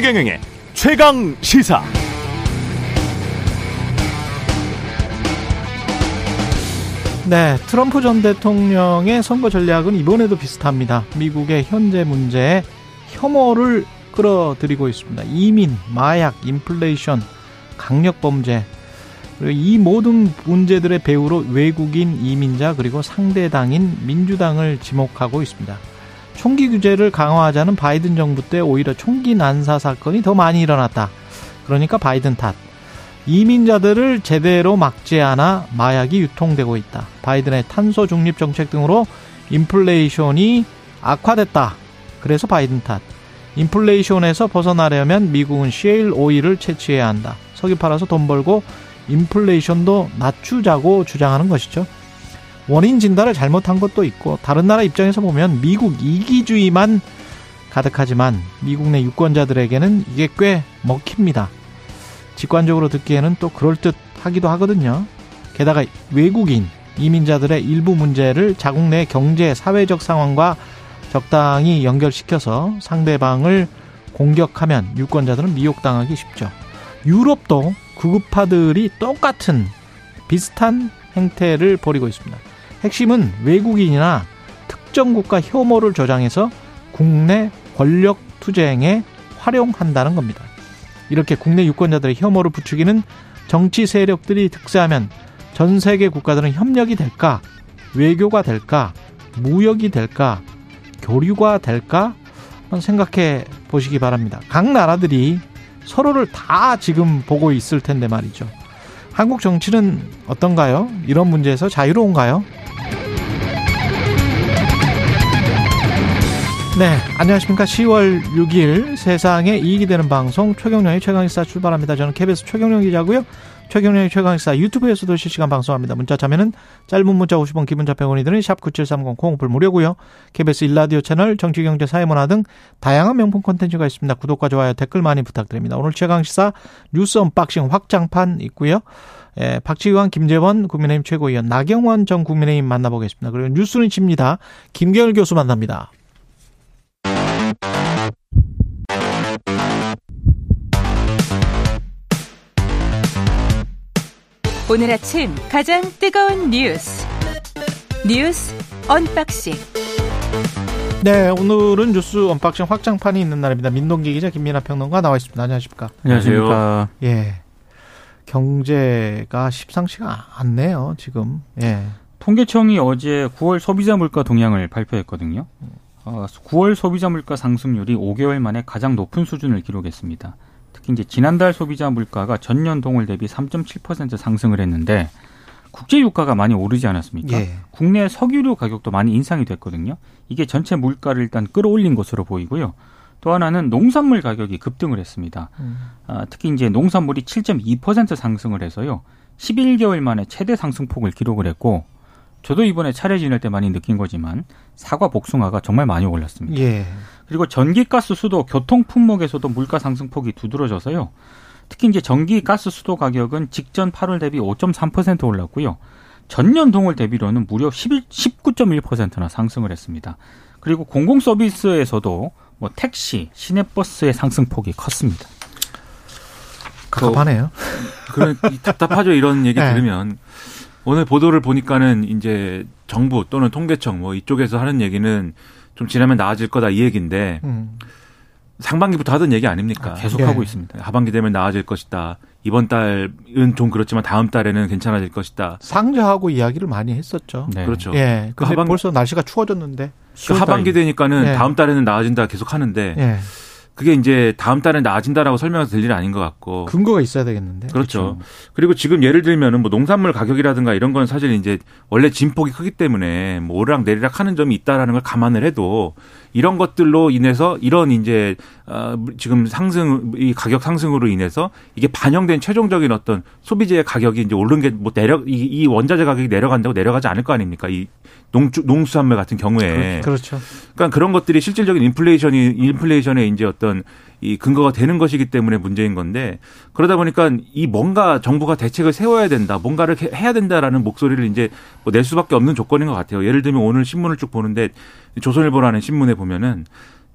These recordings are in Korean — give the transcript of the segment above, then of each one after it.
최경영의 최강 시사. 네, 트럼프 전 대통령의 선거 전략은 이번에도 비슷합니다. 미국의 현재 문제에 혐오를 끌어들이고 있습니다. 이민, 마약, 인플레이션, 강력 범죄. 그리고 이 모든 문제들의 배후로 외국인 이민자 그리고 상대당인 민주당을 지목하고 있습니다. 총기 규제를 강화하자는 바이든 정부 때 오히려 총기 난사 사건이 더 많이 일어났다. 그러니까 바이든 탓. 이민자들을 제대로 막지 않아 마약이 유통되고 있다. 바이든의 탄소 중립 정책 등으로 인플레이션이 악화됐다. 그래서 바이든 탓. 인플레이션에서 벗어나려면 미국은 셰일 오일을 채취해야 한다. 석유 팔아서 돈 벌고 인플레이션도 낮추자고 주장하는 것이죠. 원인 진단을 잘못한 것도 있고 다른 나라 입장에서 보면 미국 이기주의만 가득하지만 미국 내 유권자들에게는 이게 꽤 먹힙니다. 직관적으로 듣기에는 또 그럴듯 하기도 하거든요. 게다가 외국인 이민자들의 일부 문제를 자국 내 경제 사회적 상황과 적당히 연결시켜서 상대방을 공격하면 유권자들은 미혹당하기 쉽죠. 유럽도 구급파들이 똑같은 비슷한 행태를 벌이고 있습니다. 핵심은 외국인이나 특정 국가 혐오를 조장해서 국내 권력 투쟁에 활용한다는 겁니다. 이렇게 국내 유권자들의 혐오를 부추기는 정치 세력들이 득세하면 전 세계 국가들은 협력이 될까? 외교가 될까? 무역이 될까? 교류가 될까? 생각해 보시기 바랍니다. 각 나라들이 서로를 다 지금 보고 있을 텐데 말이죠. 한국 정치는 어떤가요? 이런 문제에서 자유로운가요? 네, 안녕하십니까. 10월 6일 세상에 이익이 되는 방송 최경령의 최강의사 출발합니다. 저는 KBS 최경령 기자고요. 최경령의 최강의사 유튜브에서도 실시간 방송합니다. 문자 참여는 짧은 문자 50원, 기본 자평원이 드는 샵9730 콩오플 무료고요. KBS 일라디오 채널 정치경제 사회문화 등 다양한 명품 콘텐츠가 있습니다. 구독과 좋아요, 댓글 많이 부탁드립니다. 오늘 최강시사 뉴스 unboxing 확장판 있고요. 예, 박지원, 김재원 국민의힘 최고위원, 나경원 전 국민의힘 만나보겠습니다. 그리고 뉴스는 칩니다. 김경일 교수 만납니다. 오늘 아침 가장 뜨거운 뉴스 뉴스 unboxing 네, 오늘은 뉴스 unboxing 확장판이 있는 날입니다. 민동기 기자 김민아 평론가 나와 있습니다. 안녕하십니까? 안녕하십니까? 예. 경제가 심상치가 않네요, 지금. 예. 통계청이 어제 9월 소비자 물가 동향을 발표했거든요. 9월 어, 소비자 물가 상승률이 5개월 만에 가장 높은 수준을 기록했습니다. 특히 이제 지난달 소비자 물가가 전년 동월 대비 3.7% 상승을 했는데 국제 유가가 많이 오르지 않았습니까? 예. 국내 석유류 가격도 많이 인상이 됐거든요. 이게 전체 물가를 일단 끌어올린 것으로 보이고요. 또 하나는 농산물 가격이 급등을 했습니다. 음. 아, 특히 이제 농산물이 7.2% 상승을 해서요. 11개월 만에 최대 상승폭을 기록을 했고 저도 이번에 차례 지낼 때 많이 느낀 거지만 사과 복숭아가 정말 많이 올랐습니다. 예. 그리고 전기가스 수도 교통 품목에서도 물가 상승폭이 두드러져서요. 특히 이제 전기 가스 수도 가격은 직전 8월 대비 5.3% 올랐고요. 전년 동월 대비로는 무려 11, 19.1%나 상승을 했습니다. 그리고 공공 서비스에서도 뭐 택시, 시내버스의 상승폭이 컸습니다. 갑갑하네요. 그런 답답하죠. 이런 얘기 네. 들으면 오늘 보도를 보니까는 이제 정부 또는 통계청 뭐 이쪽에서 하는 얘기는 좀 지나면 나아질 거다 이 얘기인데 음. 상반기부터 하던 얘기 아닙니까? 아, 계속 예. 하고 있습니다. 하반기 되면 나아질 것이다. 이번 달은 좀 그렇지만 다음 달에는 괜찮아질 것이다. 상저하고 이야기를 많이 했었죠. 네. 그렇죠. 예. 그 하반... 벌써 날씨가 추워졌는데. 그 하반기 되니까는 예. 다음 달에는 나아진다 계속 하는데 예. 그게 이제 다음 달에 나아진다라고 설명해서 될 일은 아닌 것 같고 근거가 있어야 되겠는데 그렇죠. 그렇죠. 그리고 지금 예를 들면은 뭐 농산물 가격이라든가 이런 건 사실 이제 원래 진폭이 크기 때문에 뭐 오르락 내리락 하는 점이 있다라는 걸 감안을 해도 이런 것들로 인해서 이런 이제 어 지금 상승 이 가격 상승으로 인해서 이게 반영된 최종적인 어떤 소비재의 가격이 이제 오른 게 뭐 내려 이, 이 원자재 가격이 내려간다고 내려가지 않을 거 아닙니까? 이 농주, 농수산물 같은 경우에 그렇죠. 그러니까 그런 것들이 실질적인 인플레이션이 인플레이션에 이제 어떤 이 근거가 되는 것이기 때문에 문제인 건데 그러다 보니까 이 뭔가 정부가 대책을 세워야 된다, 뭔가를 해야 된다라는 목소리를 이제 뭐 낼 수밖에 없는 조건인 것 같아요. 예를 들면 오늘 신문을 쭉 보는데 조선일보라는 신문에 보면은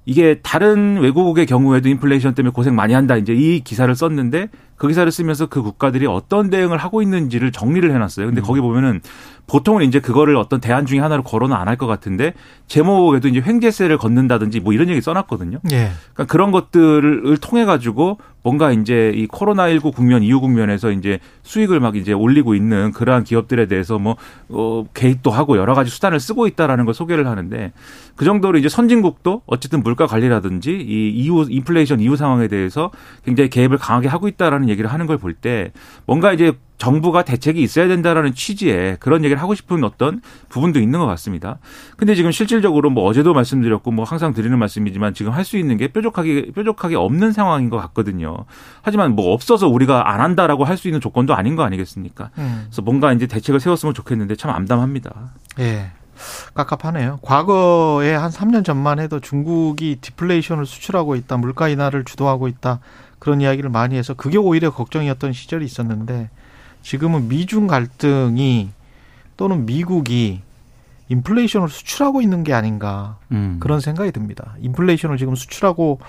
이게 다른 외국의 경우에도 인플레이션 때문에 고생 많이 한다. 이제 이 기사를 썼는데 그 기사를 쓰면서 그 국가들이 어떤 대응을 하고 있는지를 정리를 해놨어요. 근데 음. 거기 보면은 보통은 이제 그거를 어떤 대안 중에 하나로 거론은 안 할 것 같은데 제목에도 이제 횡재세를 걷는다든지 뭐 이런 얘기 써놨거든요. 예. 그러니까 그런 것들을 통해 가지고 뭔가 이제 이 코로나 19 국면 이후 국면에서 이제 수익을 막 이제 올리고 있는 그러한 기업들에 대해서 뭐, 어, 개입도 하고 여러 가지 수단을 쓰고 있다라는 걸 소개를 하는데 그 정도로 이제 선진국도 어쨌든 물가 관리라든지 이 이후 인플레이션 이후 상황에 대해서 굉장히 개입을 강하게 하고 있다라는 얘기를 하는 걸 볼 때 뭔가 이제 정부가 대책이 있어야 된다라는 취지에 그런 얘기를 하고 싶은 어떤 부분도 있는 것 같습니다. 근데 지금 실질적으로 뭐 어제도 말씀드렸고 뭐 항상 드리는 말씀이지만 지금 할 수 있는 게 뾰족하게 뾰족하게 없는 상황인 것 같거든요. 하지만 뭐 없어서 우리가 안 한다라고 할 수 있는 조건도 아닌 거 아니겠습니까? 음. 그래서 뭔가 이제 대책을 세웠으면 좋겠는데 참 암담합니다. 예. 깝깝하네요. 과거에 한 3년 전만 해도 중국이 디플레이션을 수출하고 있다, 물가 인하를 주도하고 있다 그런 이야기를 많이 해서 그게 오히려 걱정이었던 시절이 있었는데 지금은 미중 갈등이 또는 미국이 인플레이션을 수출하고 있는 게 아닌가 음. 그런 생각이 듭니다. 인플레이션을 지금 수출하고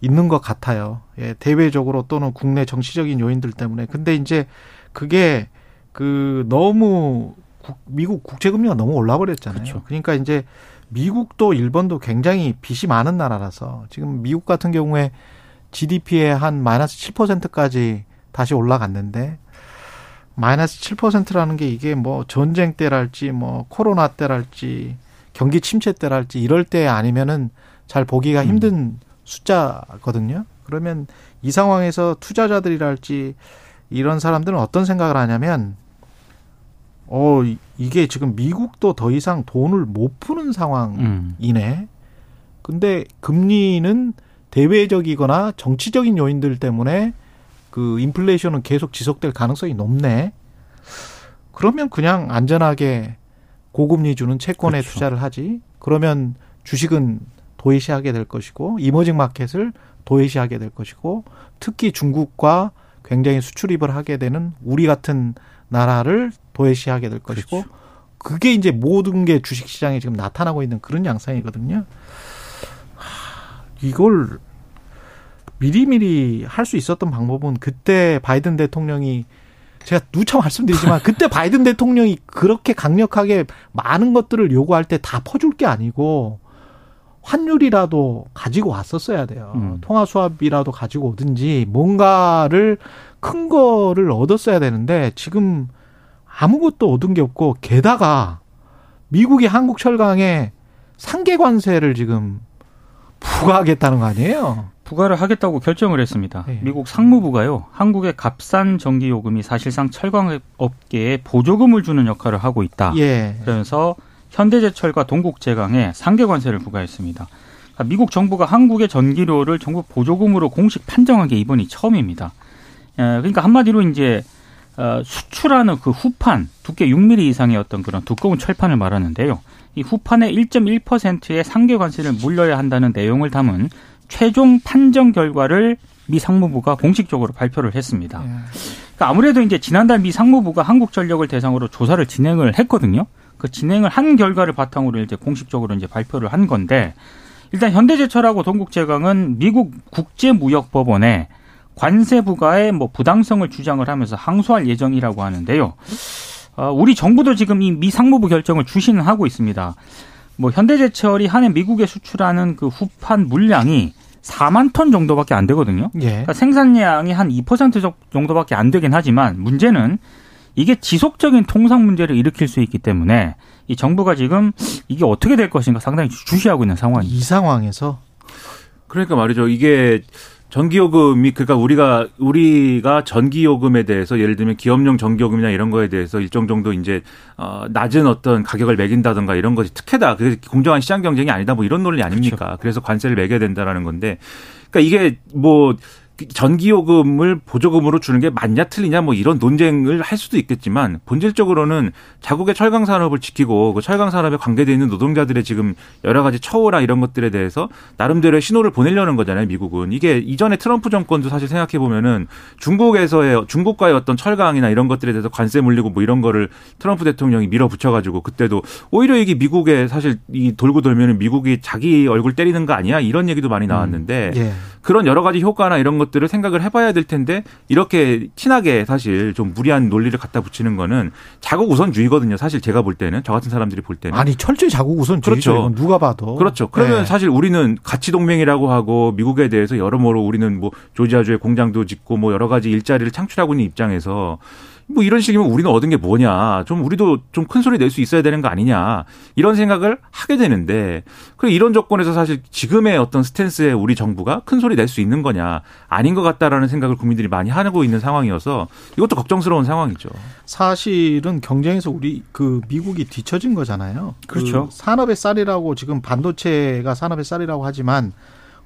있는 것 같아요. 예, 대외적으로 또는 국내 정치적인 요인들 때문에. 근데 이제 그게 그 너무 국, 미국 국채 금리가 너무 올라 버렸잖아요. 그렇죠. 그러니까 이제 미국도 일본도 굉장히 빚이 많은 나라라서 지금 미국 같은 경우에 GDP의 한 마이너스 7%까지 다시 올라갔는데 마이너스 7%라는 게 이게 뭐 전쟁 때랄지 뭐 코로나 때랄지 경기 침체 때랄지 이럴 때 아니면은 잘 보기가 음. 힘든 음. 숫자거든요. 그러면 이 상황에서 투자자들이랄지 이런 사람들은 어떤 생각을 하냐면 어 이게 지금 미국도 더 이상 돈을 못 푸는 상황이네. 음. 근데 금리는 대외적이거나 정치적인 요인들 때문에 그 인플레이션은 계속 지속될 가능성이 높네. 그러면 그냥 안전하게 고금리 주는 채권에 그렇죠. 투자를 하지. 그러면 주식은 도외시하게 될 것이고 이머징 마켓을 도외시하게 될 것이고 특히 중국과 굉장히 수출입을 하게 되는 우리 같은 나라를 도외시하게 될 것이고 그렇죠. 그게 이제 모든 게 주식 시장에 지금 나타나고 있는 그런 양상이거든요. 이걸 미리미리 할 수 있었던 방법은 그때 바이든 대통령이 제가 누차 말씀드리지만 그때 바이든 대통령이 그렇게 강력하게 많은 것들을 요구할 때 다 퍼줄 게 아니고 환율이라도 가지고 왔었어야 돼요. 음. 통화 수합이라도 가지고 오든지 뭔가를 큰 거를 얻었어야 되는데 지금 아무것도 얻은 게 없고 게다가 미국이 한국 철강에 상계 관세를 지금 부과하겠다는 거 아니에요? 부과를 하겠다고 결정을 했습니다. 네. 미국 상무부가요. 한국의 값싼 전기 요금이 사실상 철강 업계에 보조금을 주는 역할을 하고 있다. 예. 그러면서 현대제철과 동국제강에 상계 관세를 부과했습니다. 그러니까 미국 정부가 한국의 전기료를 정부 보조금으로 공식 판정한 게 이번이 처음입니다. 예, 그러니까 한마디로 이제 어, 수출하는 그 후판 두께 6mm 이상의 어떤 그런 두꺼운 철판을 말하는데요. 이 후판의 1.1%의 상계 관세를 물려야 한다는 내용을 담은 최종 판정 결과를 미 상무부가 공식적으로 발표를 했습니다. 예. 그러니까 아무래도 이제 지난달 미 상무부가 한국전력을 대상으로 조사를 진행을 했거든요. 그 진행을 한 결과를 바탕으로 이제 공식적으로 이제 발표를 한 건데 일단 현대제철하고 동국제강은 미국 국제무역법원에 관세 부과의 뭐 부당성을 주장을 하면서 항소할 예정이라고 하는데요. 어, 우리 정부도 지금 이 미 상무부 결정을 주시는 하고 있습니다. 뭐 현대제철이 한해 미국에 수출하는 그 후판 물량이 4만 톤 정도밖에 안 되거든요. 예. 그러니까 생산량이 한 2% 정도밖에 안 되긴 하지만 문제는 이게 지속적인 통상 문제를 일으킬 수 있기 때문에 이 정부가 지금 이게 어떻게 될 것인가 상당히 주시하고 있는 상황입니다. 이 상황에서 그러니까 말이죠. 이게 전기요금이 그러니까 우리가 우리가 전기요금에 대해서 예를 들면 기업용 전기요금이나 이런 거에 대해서 일정 정도 이제 어 낮은 어떤 가격을 매긴다든가 이런 것이 특혜다. 그게 공정한 시장 경쟁이 아니다. 뭐 이런 논리 아닙니까? 그렇죠. 그래서 관세를 매겨야 된다라는 건데 그러니까 이게 뭐 전기요금을 보조금으로 주는 게 맞냐 틀리냐 뭐 이런 논쟁을 할 수도 있겠지만 본질적으로는 자국의 철강 산업을 지키고 그 철강 산업에 관계되어 있는 노동자들의 지금 여러 가지 처우나 이런 것들에 대해서 나름대로의 신호를 보내려는 거잖아요, 미국은. 이게 이전에 트럼프 정권도 사실 생각해 보면은 중국에서의 중국과의 어떤 철강이나 이런 것들에 대해서 관세 물리고 뭐 이런 거를 트럼프 대통령이 밀어붙여 가지고 그때도 오히려 이게 미국에 사실 이 돌고 돌면은 미국이 자기 얼굴 때리는 거 아니야? 이런 얘기도 많이 나왔는데 음. 예. 그런 여러 가지 효과나 이런 것 들을 생각을 해봐야 될 텐데 이렇게 티나게 사실 좀 무리한 논리를 갖다 붙이는 거는 자국 우선주의거든요. 사실 제가 볼 때는 저 같은 사람들이 볼 때는 아니 철저히 자국 우선주의죠. 그렇죠. 누가 봐도. 그렇죠. 그러면 예. 사실 우리는 가치 동맹이라고 하고 미국에 대해서 여러모로 우리는 뭐 조지아주에 공장도 짓고 뭐 여러 가지 일자리를 창출하고 있는 입장에서 뭐 이런 식이면 우리는 얻은 게 뭐냐. 좀 우리도 좀 큰 소리 낼 수 있어야 되는 거 아니냐. 이런 생각을 하게 되는데 그 이런 조건에서 사실 지금의 어떤 스탠스에 우리 정부가 큰 소리 낼 수 있는 거냐. 아닌 것 같다라는 생각을 국민들이 많이 하고 있는 상황이어서 이것도 걱정스러운 상황이죠. 사실은 경쟁에서 우리 그 미국이 뒤처진 거잖아요. 그렇죠. 그 산업의 쌀이라고 지금 반도체가 산업의 쌀이라고 하지만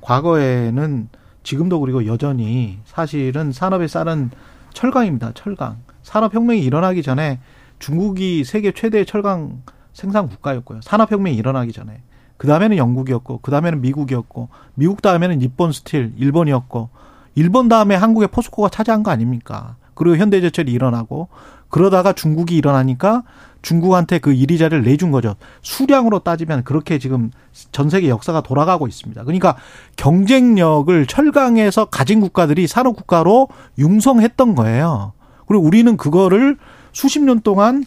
과거에는 지금도 그리고 여전히 사실은 산업의 쌀은 철강입니다. 철강. 산업혁명이 일어나기 전에 중국이 세계 최대의 철강 생산 국가였고요. 산업혁명이 일어나기 전에. 그 다음에는 영국이었고, 그 다음에는 미국이었고, 미국 다음에는 Nippon Steel, 일본이었고, 일본 다음에 한국의 포스코가 차지한 거 아닙니까? 그리고 현대제철이 일어나고, 그러다가 중국이 일어나니까 중국한테 그 1위 자리를 내준 거죠. 수량으로 따지면 그렇게 지금 전 세계 역사가 돌아가고 있습니다. 그러니까 경쟁력을 철강에서 가진 국가들이 산업 국가로 융성했던 거예요. 그리고 우리는 그거를 수십 년 동안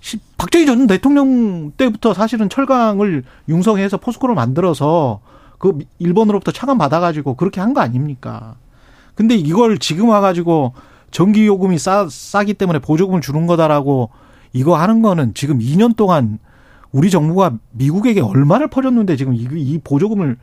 시- 박정희 전 대통령 때부터 사실은 철강을 융성해서 포스코를 만들어서 그 일본으로부터 차관 받아가지고 그렇게 한 거 아닙니까? 근데 이걸 지금 와가지고 전기 요금이 싸, 싸기 때문에 보조금을 주는 거다라고 이거 하는 거는 지금 2년 동안 우리 정부가 미국에게 얼마를 퍼줬는데 지금 이, 이 보조금을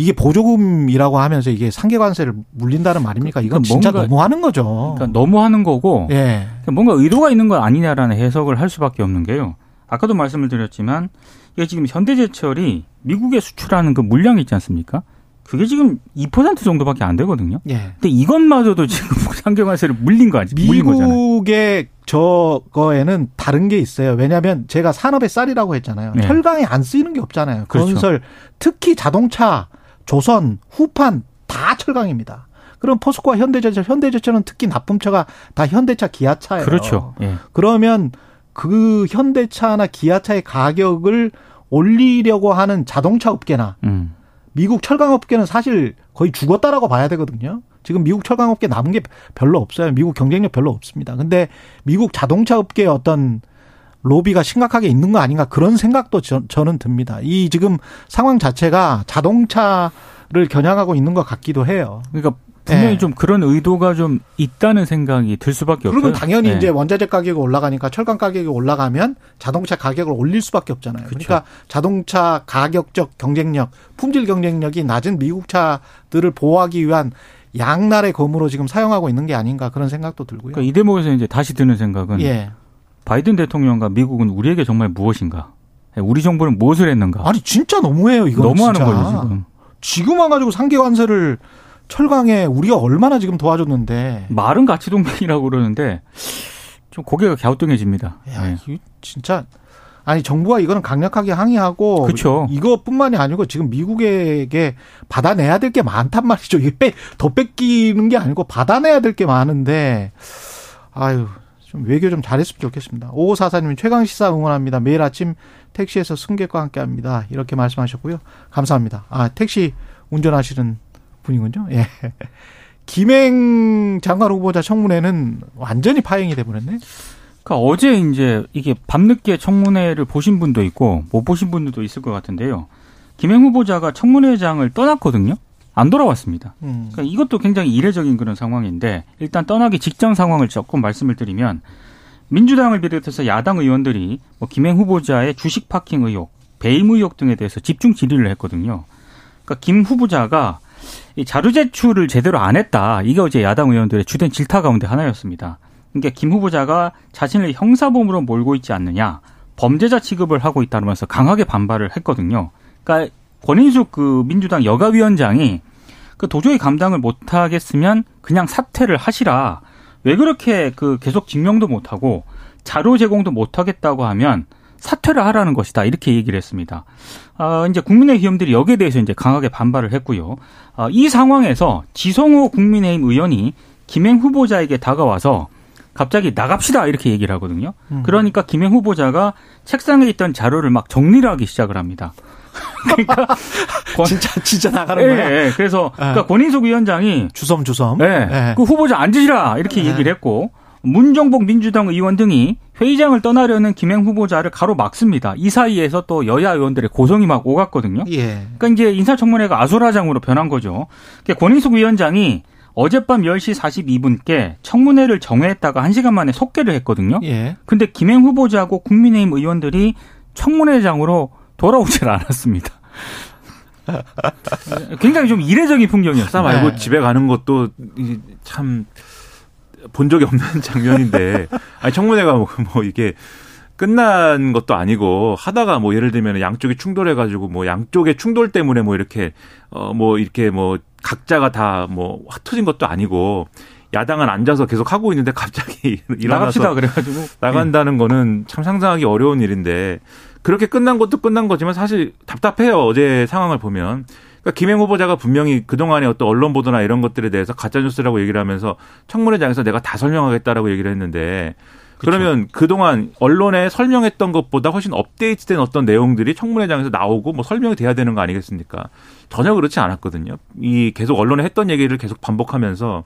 이게 보조금이라고 하면서 이게 상계관세를 물린다는 말입니까? 이건 그러니까 진짜 뭔가- 너무하는 거죠. 그러니까 너무 하는 거고 예. 뭔가 의도가 있는 건 아니냐라는 해석을 할 수밖에 없는 게요. 아까도 말씀을 드렸지만 이게 지금 현대제철이 미국에 수출하는 그 물량이 있지 않습니까? 그게 지금 2% 정도밖에 안 되거든요. 예. 근데 이것마저도 지금 상경관세를 물린 거 아니 물린 거잖아요. 미국의 저거에는 다른 게 있어요. 왜냐하면 제가 산업의 쌀이라고 했잖아요. 네. 철강에 안 쓰이는 게 없잖아요. 그렇죠. 건설, 특히 자동차, 조선, 후판 다 철강입니다. 그럼 포스코와 현대제철, 현대제철은 특히 납품처가 다 현대차, 기아차예요. 그렇죠. 예. 그러면 그 현대차나 기아차의 가격을 올리려고 하는 자동차 업계나 음. 미국 철강 업계는 사실 거의 죽었다라고 봐야 되거든요. 지금 미국 철강 업계 남은 게 별로 없어요. 미국 경쟁력 별로 없습니다. 근데 미국 자동차 업계의 어떤 로비가 심각하게 있는 거 아닌가 그런 생각도 저, 저는 듭니다. 이 지금 상황 자체가 자동차를 겨냥하고 있는 것 같기도 해요. 그러니까 분명히 예. 좀 그런 의도가 좀 있다는 생각이 들 수밖에 없어요. 그러면 당연히 예. 이제 원자재 가격이 올라가니까 철강 가격이 올라가면 자동차 가격을 올릴 수밖에 없잖아요. 그러니까 자동차 가격적 경쟁력, 품질 경쟁력이 낮은 미국 차들을 보호하기 위한 양날의 검으로 지금 사용하고 있는 게 아닌가 그런 생각도 들고요. 그러니까 이 대목에서 이제 다시 드는 생각은 예. 바이든 대통령과 미국은 우리에게 정말 무엇인가? 예, 우리 정부는 무엇을 했는가? 아니 진짜 너무해요 이거. 너무하는 진짜. 거죠 지금. 지금 와가지고 상계 관세를 철강에 우리가 얼마나 지금 도와줬는데. 말은 가치 동맹이라고 그러는데 좀 고개가 갸우뚱해집니다. 야, 예. 이거 진짜 아니 정부가 이거는 강력하게 항의하고 그쵸. 이것뿐만이 아니고 지금 미국에게 받아내야 될 게 많단 말이죠. 이게 빼, 더 뺏기는 게 아니고 받아내야 될 게 많은데 아유 좀 외교 좀 잘했으면 좋겠습니다. 5544님 최강 시사 응원합니다. 매일 아침 택시에서 승객과 함께 합니다. 이렇게 말씀하셨고요. 감사합니다. 아 택시 운전하시는 분이군요. 예. 김행 장관 후보자 청문회는 완전히 파행이 돼버렸네. 그러니까 어제 이제 이게 밤늦게 청문회를 보신 분도 있고 못 보신 분들도 있을 것 같은데요. 김행 후보자가 청문회장을 떠났거든요. 안 돌아왔습니다. 음. 그러니까 이것도 굉장히 이례적인 그런 상황인데 일단 떠나기 직전 상황을 조금 말씀을 드리면 민주당을 비롯해서 야당 의원들이 뭐 김행 후보자의 주식 파킹 의혹, 배임 의혹 등에 대해서 집중 질의를 했거든요. 그러니까 김 후보자가 이 자료 제출을 제대로 안 했다. 이게 어제 야당 의원들의 주된 질타 가운데 하나였습니다. 그러니까 김 후보자가 자신을 형사범으로 몰고 있지 않느냐, 범죄자 취급을 하고 있다면서 강하게 반발을 했거든요. 그러니까 권인숙 그 민주당 여가위원장이 그 도저히 감당을 못 하겠으면 그냥 사퇴를 하시라. 왜 그렇게 그 계속 증명도 못 하고 자료 제공도 못 하겠다고 하면 사퇴를 하라는 것이다. 이렇게 얘기를 했습니다. 아, 이제 국민의힘 의원들이 여기에 대해서 이제 강하게 반발을 했고요. 아, 이 상황에서 지성호 국민의힘 의원이 김행 후보자에게 다가와서 갑자기 나갑시다 이렇게 얘기를 하거든요. 음. 그러니까 김행 후보자가 책상에 있던 자료를 막 정리를 하기 시작을 합니다. 그러니까 권- 진짜 진짜 나가는 예, 거야. 예. 그래서 그러니까 권인숙 위원장이 주섬 주섬. 예, 예. 그 후보자 앉으시라 이렇게 네. 얘기를 했고 문정복 민주당 의원 등이 회의장을 떠나려는 김행 후보자를 가로막습니다. 이 사이에서 또 여야 의원들의 고성이 막 오갔거든요. 예. 그러니까 이제 인사청문회가 아수라장으로 변한 거죠. 그러니까 권인숙 위원장이 어젯밤 10시 42분께 청문회를 정회했다가 1시간 만에 속개를 했거든요. 예. 근데 김행 후보자하고 국민의힘 의원들이 청문회장으로 돌아오질 않았습니다. 굉장히 좀 이례적인 풍경이었어요. 말고 네. 집에 가는 것도 이참본 적이 없는 장면인데 아니 청문회가 뭐, 뭐 이게 끝난 것도 아니고 하다가 뭐 예를 들면 양쪽이 충돌해 가지고 뭐 양쪽의 충돌 때문에 뭐 이렇게 어 뭐 이렇게 뭐 각자가 다뭐 흩어진 것도 아니고 야당은 앉아서 계속 하고 있는데 갑자기 일어나서 나갑시다 그래가지고 나간다는 거는 참 상상하기 어려운 일인데 그렇게 끝난 것도 끝난 거지만 사실 답답해요. 어제 상황을 보면. 그러니까 김행 후보자가 분명히 그동안의 어떤 언론 보도나 이런 것들에 대해서 가짜 뉴스라고 얘기를 하면서 청문회장에서 내가 다 설명하겠다라고 얘기를 했는데 그러면 그동안 언론에 설명했던 것보다 훨씬 업데이트된 어떤 내용들이 청문회장에서 나오고 뭐 설명이 돼야 되는 거 아니겠습니까? 전혀 그렇지 않았거든요. 이 계속 언론에 했던 얘기를 계속 반복하면서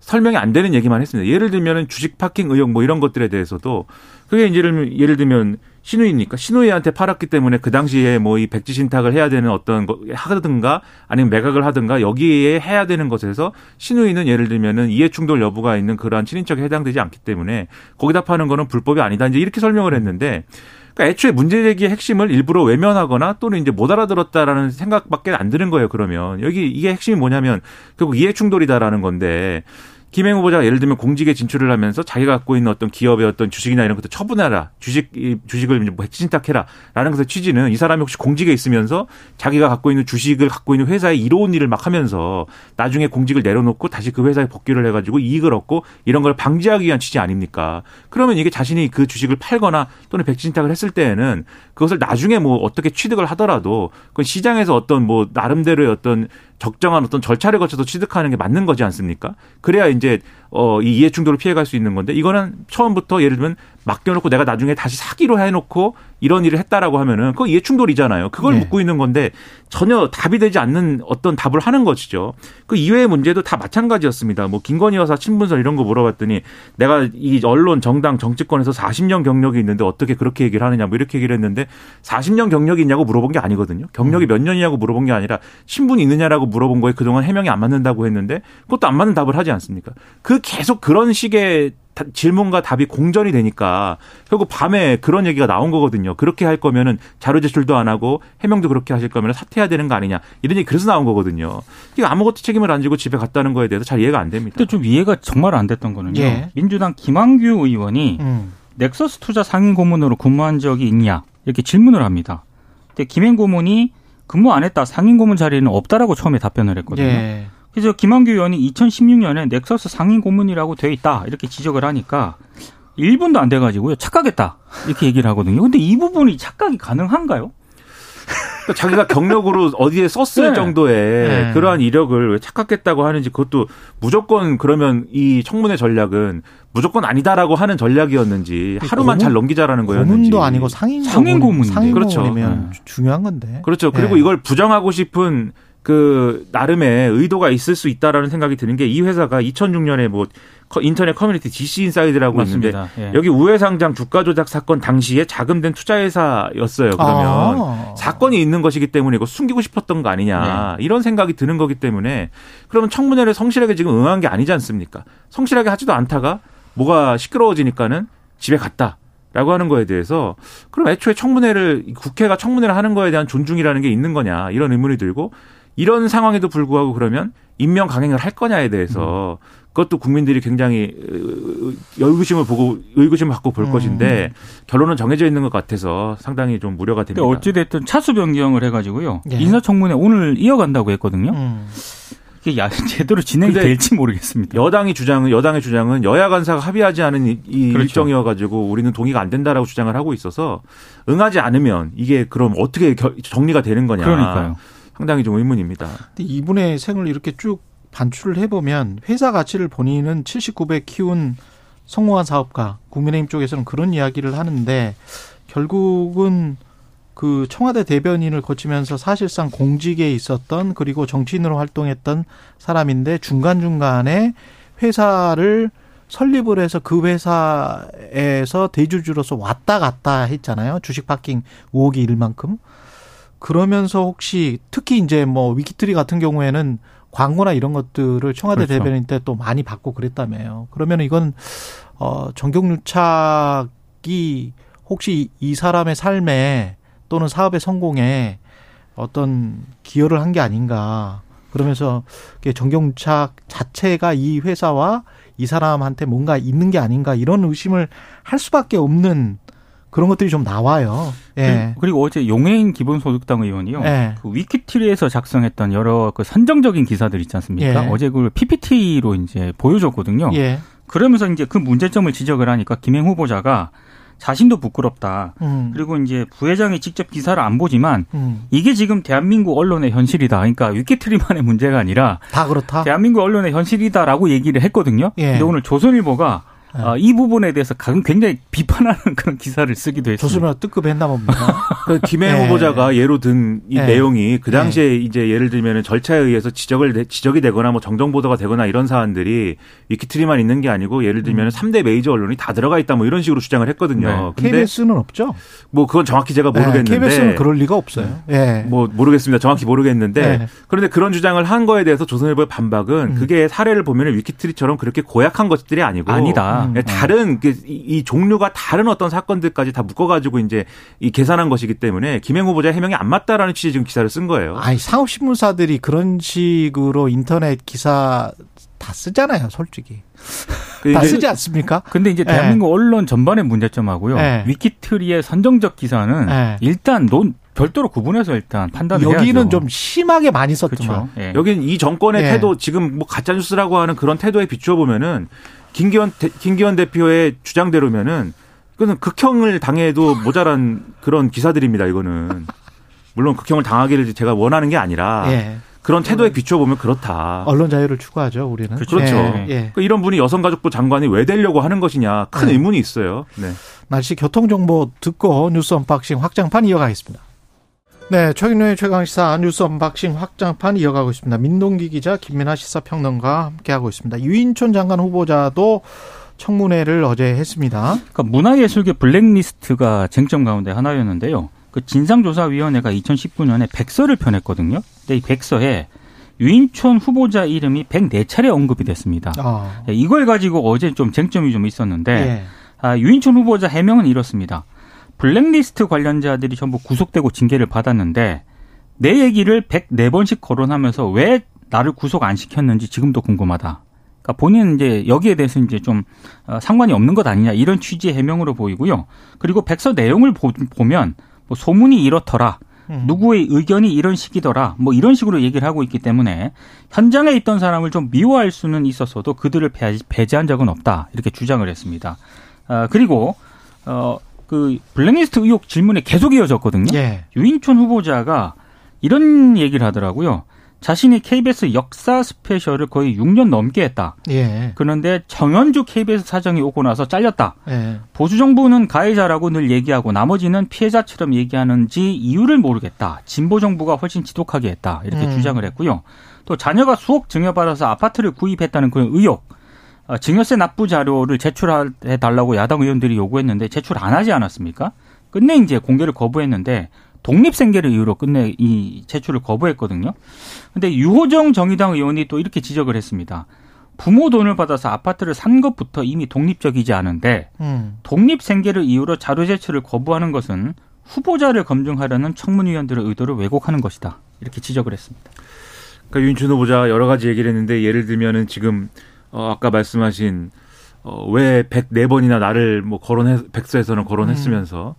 설명이 안 되는 얘기만 했습니다. 예를 들면은 주식 파킹 의혹 뭐 이런 것들에 대해서도 그게 이제 예를, 예를 들면 신우이니까 신우이한테 팔았기 때문에 그 당시에 뭐 이 백지 신탁을 해야 되는 어떤 거 하든가 아니면 매각을 하든가 여기에 해야 되는 것에서 신우이는 예를 들면은 이해 충돌 여부가 있는 그러한 친인척에 해당되지 않기 때문에 거기다 파는 거는 불법이 아니다. 이제 이렇게 설명을 했는데 그러니까 애초에 문제 제기의 핵심을 일부러 외면하거나 또는 이제 못 알아들었다라는 생각밖에 안 드는 거예요. 그러면 여기 이게 핵심이 뭐냐면 결국 이해 충돌이다라는 건데 김행 후보자가 예를 들면 공직에 진출을 하면서 자기가 갖고 있는 어떤 기업의 어떤 주식이나 이런 것도 처분해라. 주식, 이 주식을 뭐 핵신탁해라. 라는 것의 취지는 이 사람이 혹시 공직에 있으면서 자기가 갖고 있는 주식을 갖고 있는 회사에 이로운 일을 막 하면서 나중에 공직을 내려놓고 다시 그 회사에 복귀를 해가지고 이익을 얻고 이런 걸 방지하기 위한 취지 아닙니까? 그러면 이게 자신이 그 주식을 팔거나 또는 백신탁을 했을 때에는 그것을 나중에 뭐 어떻게 취득을 하더라도 그 시장에서 어떤 뭐 나름대로의 어떤 적정한 어떤 절차를 거쳐서 취득하는 게 맞는 거지 않습니까? 그래야 이제 어 이 이해 충돌을 피해 갈 수 있는 건데 이거는 처음부터 예를 들면 맡겨놓고 내가 나중에 다시 사기로 해놓고 이런 일을 했다라고 하면은 그거 이해 충돌이잖아요. 그걸 네. 묻고 있는 건데 전혀 답이 되지 않는 어떤 답을 하는 것이죠. 그 이외의 문제도 다 마찬가지였습니다. 뭐 김건희 여사 친분설 이런 거 물어봤더니 내가 이 언론 정당 정치권에서 40년 경력이 있는데 어떻게 그렇게 얘기를 하느냐 뭐 이렇게 얘기를 했는데 40년 경력이 있냐고 물어본 게 아니거든요. 경력이 몇 년이냐고 물어본 게 아니라 신분이 있느냐라고 물어본 거에 그동안 해명이 안 맞는다고 했는데 그것도 안 맞는 답을 하지 않습니까? 그 계속 그런 식의 다- 질문과 답이 공전이 되니까 결국 밤에 그런 얘기가 나온 거거든요. 그렇게 할 거면은 자료 제출도 안 하고 해명도 그렇게 하실 거면 사퇴해야 되는 거 아니냐 이런 얘기 그래서 나온 거거든요. 이거 아무것도 책임을 안 지고 집에 갔다는 거에 대해서 잘 이해가 안 됩니다. 근데 좀 이해가 정말 안 됐던 거는요. 예. 민주당 김한규 의원이 음. 넥서스 투자 상임 고문으로 근무한 적이 있냐 이렇게 질문을 합니다. 근데 김행 고문이 근무 안 했다 상임 고문 자리는 없다라고 처음에 답변을 했거든요. 예. 그래서 김한규 의원이 2016년에 넥서스 상임 고문이라고 돼 있다 이렇게 지적을 하니까 1분도 안 돼가지고요 착각했다 이렇게 얘기를 하거든요. 근데 이 부분이 착각이 가능한가요? 그러니까 자기가 경력으로 어디에 썼을 네. 정도의 네. 그러한 이력을 왜 착각했다고 하는지 그것도 무조건 그러면 이 청문회 전략은 무조건 아니다라고 하는 전략이었는지 하루만 고문- 잘 넘기자라는 거였는지 고문도 아니고 상임 상임 고문. 상임 그렇죠. 고문이면 네. 중요한 건데. 그렇죠. 그리고 예. 이걸 부정하고 싶은 그 나름의 의도가 있을 수 있다라는 생각이 드는 게 이 회사가 2006년에 뭐 커- 인터넷 커뮤니티 DC Inside라고 있는데. 예. 여기 우회 상장 주가 조작 사건 당시에 자금 댄 투자 회사였어요. 그러면 아. 사건이 있는 것이기 때문에 이거 숨기고 싶었던 거 아니냐 네. 이런 생각이 드는 거기 때문에 그러면 청문회를 성실하게 지금 응한 게 아니지 않습니까? 성실하게 하지도 않다가 뭐가 시끄러워지니까는 집에 갔다. 라고 하는 거에 대해서 그럼 애초에 청문회를 국회가 청문회를 하는 거에 대한 존중이라는 게 있는 거냐 이런 의문이 들고 이런 상황에도 불구하고 그러면 임명 강행을 할 거냐에 대해서 그것도 국민들이 굉장히 어, 의구심을 보고 의구심을 갖고 볼 음. 것인데 결론은 정해져 있는 것 같아서 상당히 좀 우려가 됩니다. 근데 어찌 됐든 차수 변경을 해가지고요 예. 인사청문회 오늘 이어간다고 했거든요. 음. 이게 야, 제대로 진행이 될지 모르겠습니다. 여당이 주장은 여당의 주장은 여야 간사가 합의하지 않은 이, 이 그렇죠. 일정이어 가지고 우리는 동의가 안 된다라고 주장을 하고 있어서 응하지 않으면 이게 그럼 어떻게 겨- 정리가 되는 거냐. 그러니까요. 상당히 좀 의문입니다. 근데 이분의 생을 이렇게 쭉 반출을 해보면 회사 가치를 본인은 79배 키운 성공한 사업가 국민의힘 쪽에서는 그런 이야기를 하는데 결국은 그 청와대 대변인을 거치면서 사실상 공직에 있었던 그리고 정치인으로 활동했던 사람인데 중간중간에 회사를 설립을 해서 그 회사에서 대주주로서 왔다 갔다 했잖아요. 주식 파킹 의혹이 일만큼. 그러면서 혹시 특히 이제 뭐 위키트리 같은 경우에는 광고나 이런 것들을 청와대 그렇죠. 대변인 때 또 많이 받고 그랬다며요. 그러면 이건 어 정경유착이 혹시 이 사람의 삶에 또는 사업의 성공에 어떤 기여를 한 게 아닌가. 그러면서 정경유착 자체가 이 회사와 이 사람한테 뭔가 있는 게 아닌가 이런 의심을 할 수밖에 없는 그런 것들이 좀 나와요. 예. 그리고 어제 용해인 기본소득당 의원이요. 예. 그 위키트리에서 작성했던 여러 그 선정적인 기사들 있지 않습니까? 예. 어제 그 PPT로 이제 보여줬거든요. 예. 그러면서 이제 그 문제점을 지적을 하니까 김행 후보자가 자신도 부끄럽다. 음. 그리고 이제 부회장이 직접 기사를 안 보지만 음. 이게 지금 대한민국 언론의 현실이다. 그러니까 위키트리만의 문제가 아니라 다 그렇다. 대한민국 언론의 현실이다라고 얘기를 했거든요. 예. 근데 오늘 조선일보가 예. 어, 이 부분에 대해서 가- 굉장히 비판하는 그런 기사를 쓰기도 했습니다. 조선일보 뜻급했나 봅니다. 그 김행 예. 후보자가 예로 든이 예. 내용이 그 당시에 이제 예를 들면 절차에 의해서 지적을 내- 지적이 되거나 뭐 정정 보도가 되거나 이런 사안들이 위키트리만 있는 게 아니고 예를 들면 삼 3대 메이저 언론이 다 들어가 있다 뭐 이런 식으로 주장을 했거든요. 네. 근데 KBS는 없죠. 뭐 그건 정확히 제가 모르겠는데 KBS는 그럴 리가 없어요. 예. 뭐 모르겠습니다. 정확히 모르겠는데 네. 그런데 그런 주장을 한 거에 대해서 조선일보의 반박은 음. 그게 사례를 보면 위키트리처럼 그렇게 고약한 것들이 아니고 아니다. 음. 예, 다른 그 이, 이 종류가 다른 어떤 사건들까지 다 묶어가지고 이제 이 계산한 것이기 때문에 김행 후보자 해명이 안 맞다라는 취지 의 지금 기사를 쓴 거예요. 아니 상업 신문사들이 그런 식으로 인터넷 기사 다 쓰잖아요, 솔직히. 그다 쓰지 않습니까? 근데 이제 대한민국 언론 전반의 문제점하고요. 예. 위키트리의 선정적 기사는 예. 일단 논 별도로 구분해서 일단 판단을 여기는 해야죠. 좀 심하게 많이 썼더만. 그렇죠. 예. 여긴 이 정권의 예. 태도 지금 뭐 가짜 뉴스라고 하는 그런 태도에 비추어 보면은 김기현 대, 김기현 대표의 주장대로면은 그는 극형을 당해도 모자란 그런 기사들입니다. 이거는 물론 극형을 당하기를 제가 원하는 게 아니라 예. 그런 태도에 비추어 보면 그렇다. 언론 자유를 추구하죠, 우리는. 그렇죠. 예. 예. 그러니까 이런 분이 여성가족부 장관이 왜 되려고 하는 것이냐 큰 네. 의문이 있어요. 네. 날씨 교통 정보 듣고 뉴스 unboxing 확장판 이어가겠습니다. 네, 최경영의 최강시사 뉴스 unboxing 확장판 이어가고 있습니다. 민동기 기자, 김민아 시사평론가 함께하고 있습니다. 유인촌 장관 후보자도 청문회를 어제 했습니다. 그러니까 문화예술계 블랙리스트가 쟁점 가운데 하나였는데요. 그 진상조사위원회가 2019년에 백서를 펴냈거든요. 근데 이 백서에 유인촌 후보자 이름이 104차례 언급이 됐습니다. 아, 예, 이걸 가지고 어제 좀 쟁점이 좀 있었는데 예. 아, 유인촌 후보자 해명은 이렇습니다. 블랙리스트 관련자들이 전부 구속되고 징계를 받았는데 내 얘기를 104번씩 거론하면서 왜 나를 구속 안 시켰는지 지금도 궁금하다. 그러니까 본인은 이제 여기에 대해서 이제 좀 어, 상관이 없는 것 아니냐 이런 취지의 해명으로 보이고요. 그리고 백서 내용을 보, 보면 뭐 소문이 이렇더라. 음. 누구의 의견이 이런 식이더라. 뭐 이런 식으로 얘기를 하고 있기 때문에 현장에 있던 사람을 좀 미워할 수는 있었어도 그들을 배- 배제한 적은 없다. 이렇게 주장을 했습니다. 아, 그리고 어, 그 블랙리스트 의혹 질문에 계속 이어졌거든요. 예. 유인촌 후보자가 이런 얘기를 하더라고요. 자신이 KBS 역사 스페셜을 거의 6년 넘게 했다. 예. 그런데 정현주 KBS 사장이 오고 나서 잘렸다. 예. 보수 정부는 가해자라고 늘 얘기하고 나머지는 피해자처럼 얘기하는지 이유를 모르겠다. 진보 정부가 훨씬 지독하게 했다. 이렇게 음. 주장을 했고요. 또 자녀가 수억 증여받아서 아파트를 구입했다는 그런 의혹. 어, 증여세 납부 자료를 제출해 달라고 야당 의원들이 요구했는데 제출 안 하지 않았습니까? 끝내 이제 공개를 거부했는데 독립생계를 이유로 끝내 이 제출을 거부했거든요. 근데 유호정 정의당 의원이 또 이렇게 지적을 했습니다. 부모 돈을 받아서 아파트를 산 것부터 이미 독립적이지 않은데 음. 독립 생계를 이유로 자료 제출을 거부하는 것은 후보자를 검증하려는 청문위원들의 의도를 왜곡하는 것이다. 이렇게 지적을 했습니다. 그러니까 유인춘 후보자 여러 가지 얘기를 했는데 예를 들면은 지금 어 아까 말씀하신 어 왜 104번이나 나를 뭐 거론해 백서에서는 거론했으면서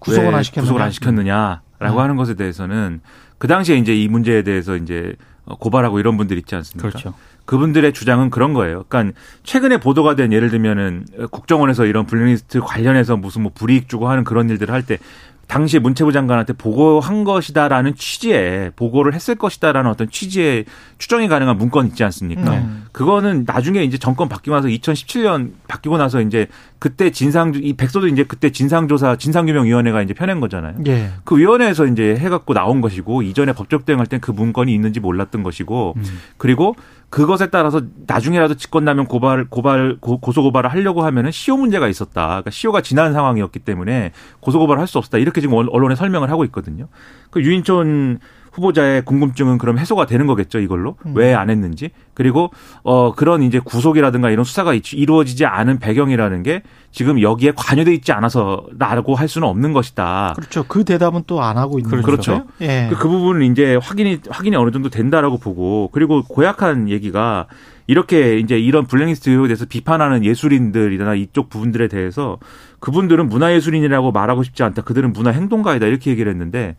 구속을 왜안 시켰느냐? 구속을 안 시켰느냐라고 음. 하는 것에 대해서는 그 당시에 이제 이 문제에 대해서 이제 어, 고발하고 이런 분들 있지 않습니까? 그렇죠. 그분들의 주장은 그런 거예요. 그러니까 최근에 보도가 된 예를 들면은 국정원에서 이런 블랙리스트 관련해서 무슨 뭐 불이익 주고 하는 그런 일들을 할 때 당시 문체부 장관한테 보고한 것이다라는 취지에 보고를 했을 것이다라는 어떤 취지의 추정이 가능한 문건 있지 않습니까? 음. 그거는 나중에 이제 정권 바뀌고 나서 2017년 바뀌고 나서 이제 그때 진상 이 백서도 이제 그때 진상조사 진상규명위원회가 이제 펴낸 거잖아요. 예. 그 위원회에서 이제 해갖고 나온 것이고 이전에 법적 대응할 땐 그 문건이 있는지 몰랐던 것이고 음. 그리고 그것에 따라서 나중에라도 직권남용 고발 고발 고, 고소 고발을 하려고 하면은 시효 문제가 있었다. 그러니까 시효가 지난 상황이었기 때문에 고소 고발을 할 수 없었다. 이렇게 지금 언- 언론에 설명을 하고 있거든요. 그 유인촌 후보자의 궁금증은 그럼 해소가 되는 거겠죠, 이걸로? 왜안 했는지. 그리고 어 그런 이제 구속이라든가 이런 수사가 이- 이루어지지 않은 배경이라는 게 지금 여기에 관여돼 있지 않아서라고 할 수는 없는 것이다. 그렇죠. 그 대답은 또 안 하고 있는 그렇죠. 거죠. 예. 그, 그 부분은 이제 확인이 확인이 어느 정도 된다라고 보고 그리고 고약한 얘기가 이렇게 이제 이런 블랙리스트에 대해서 비판하는 예술인들이나 이쪽 부분들에 대해서 그분들은 문화예술인이라고 말하고 싶지 않다. 그들은 문화행동가이다. 이렇게 얘기를 했는데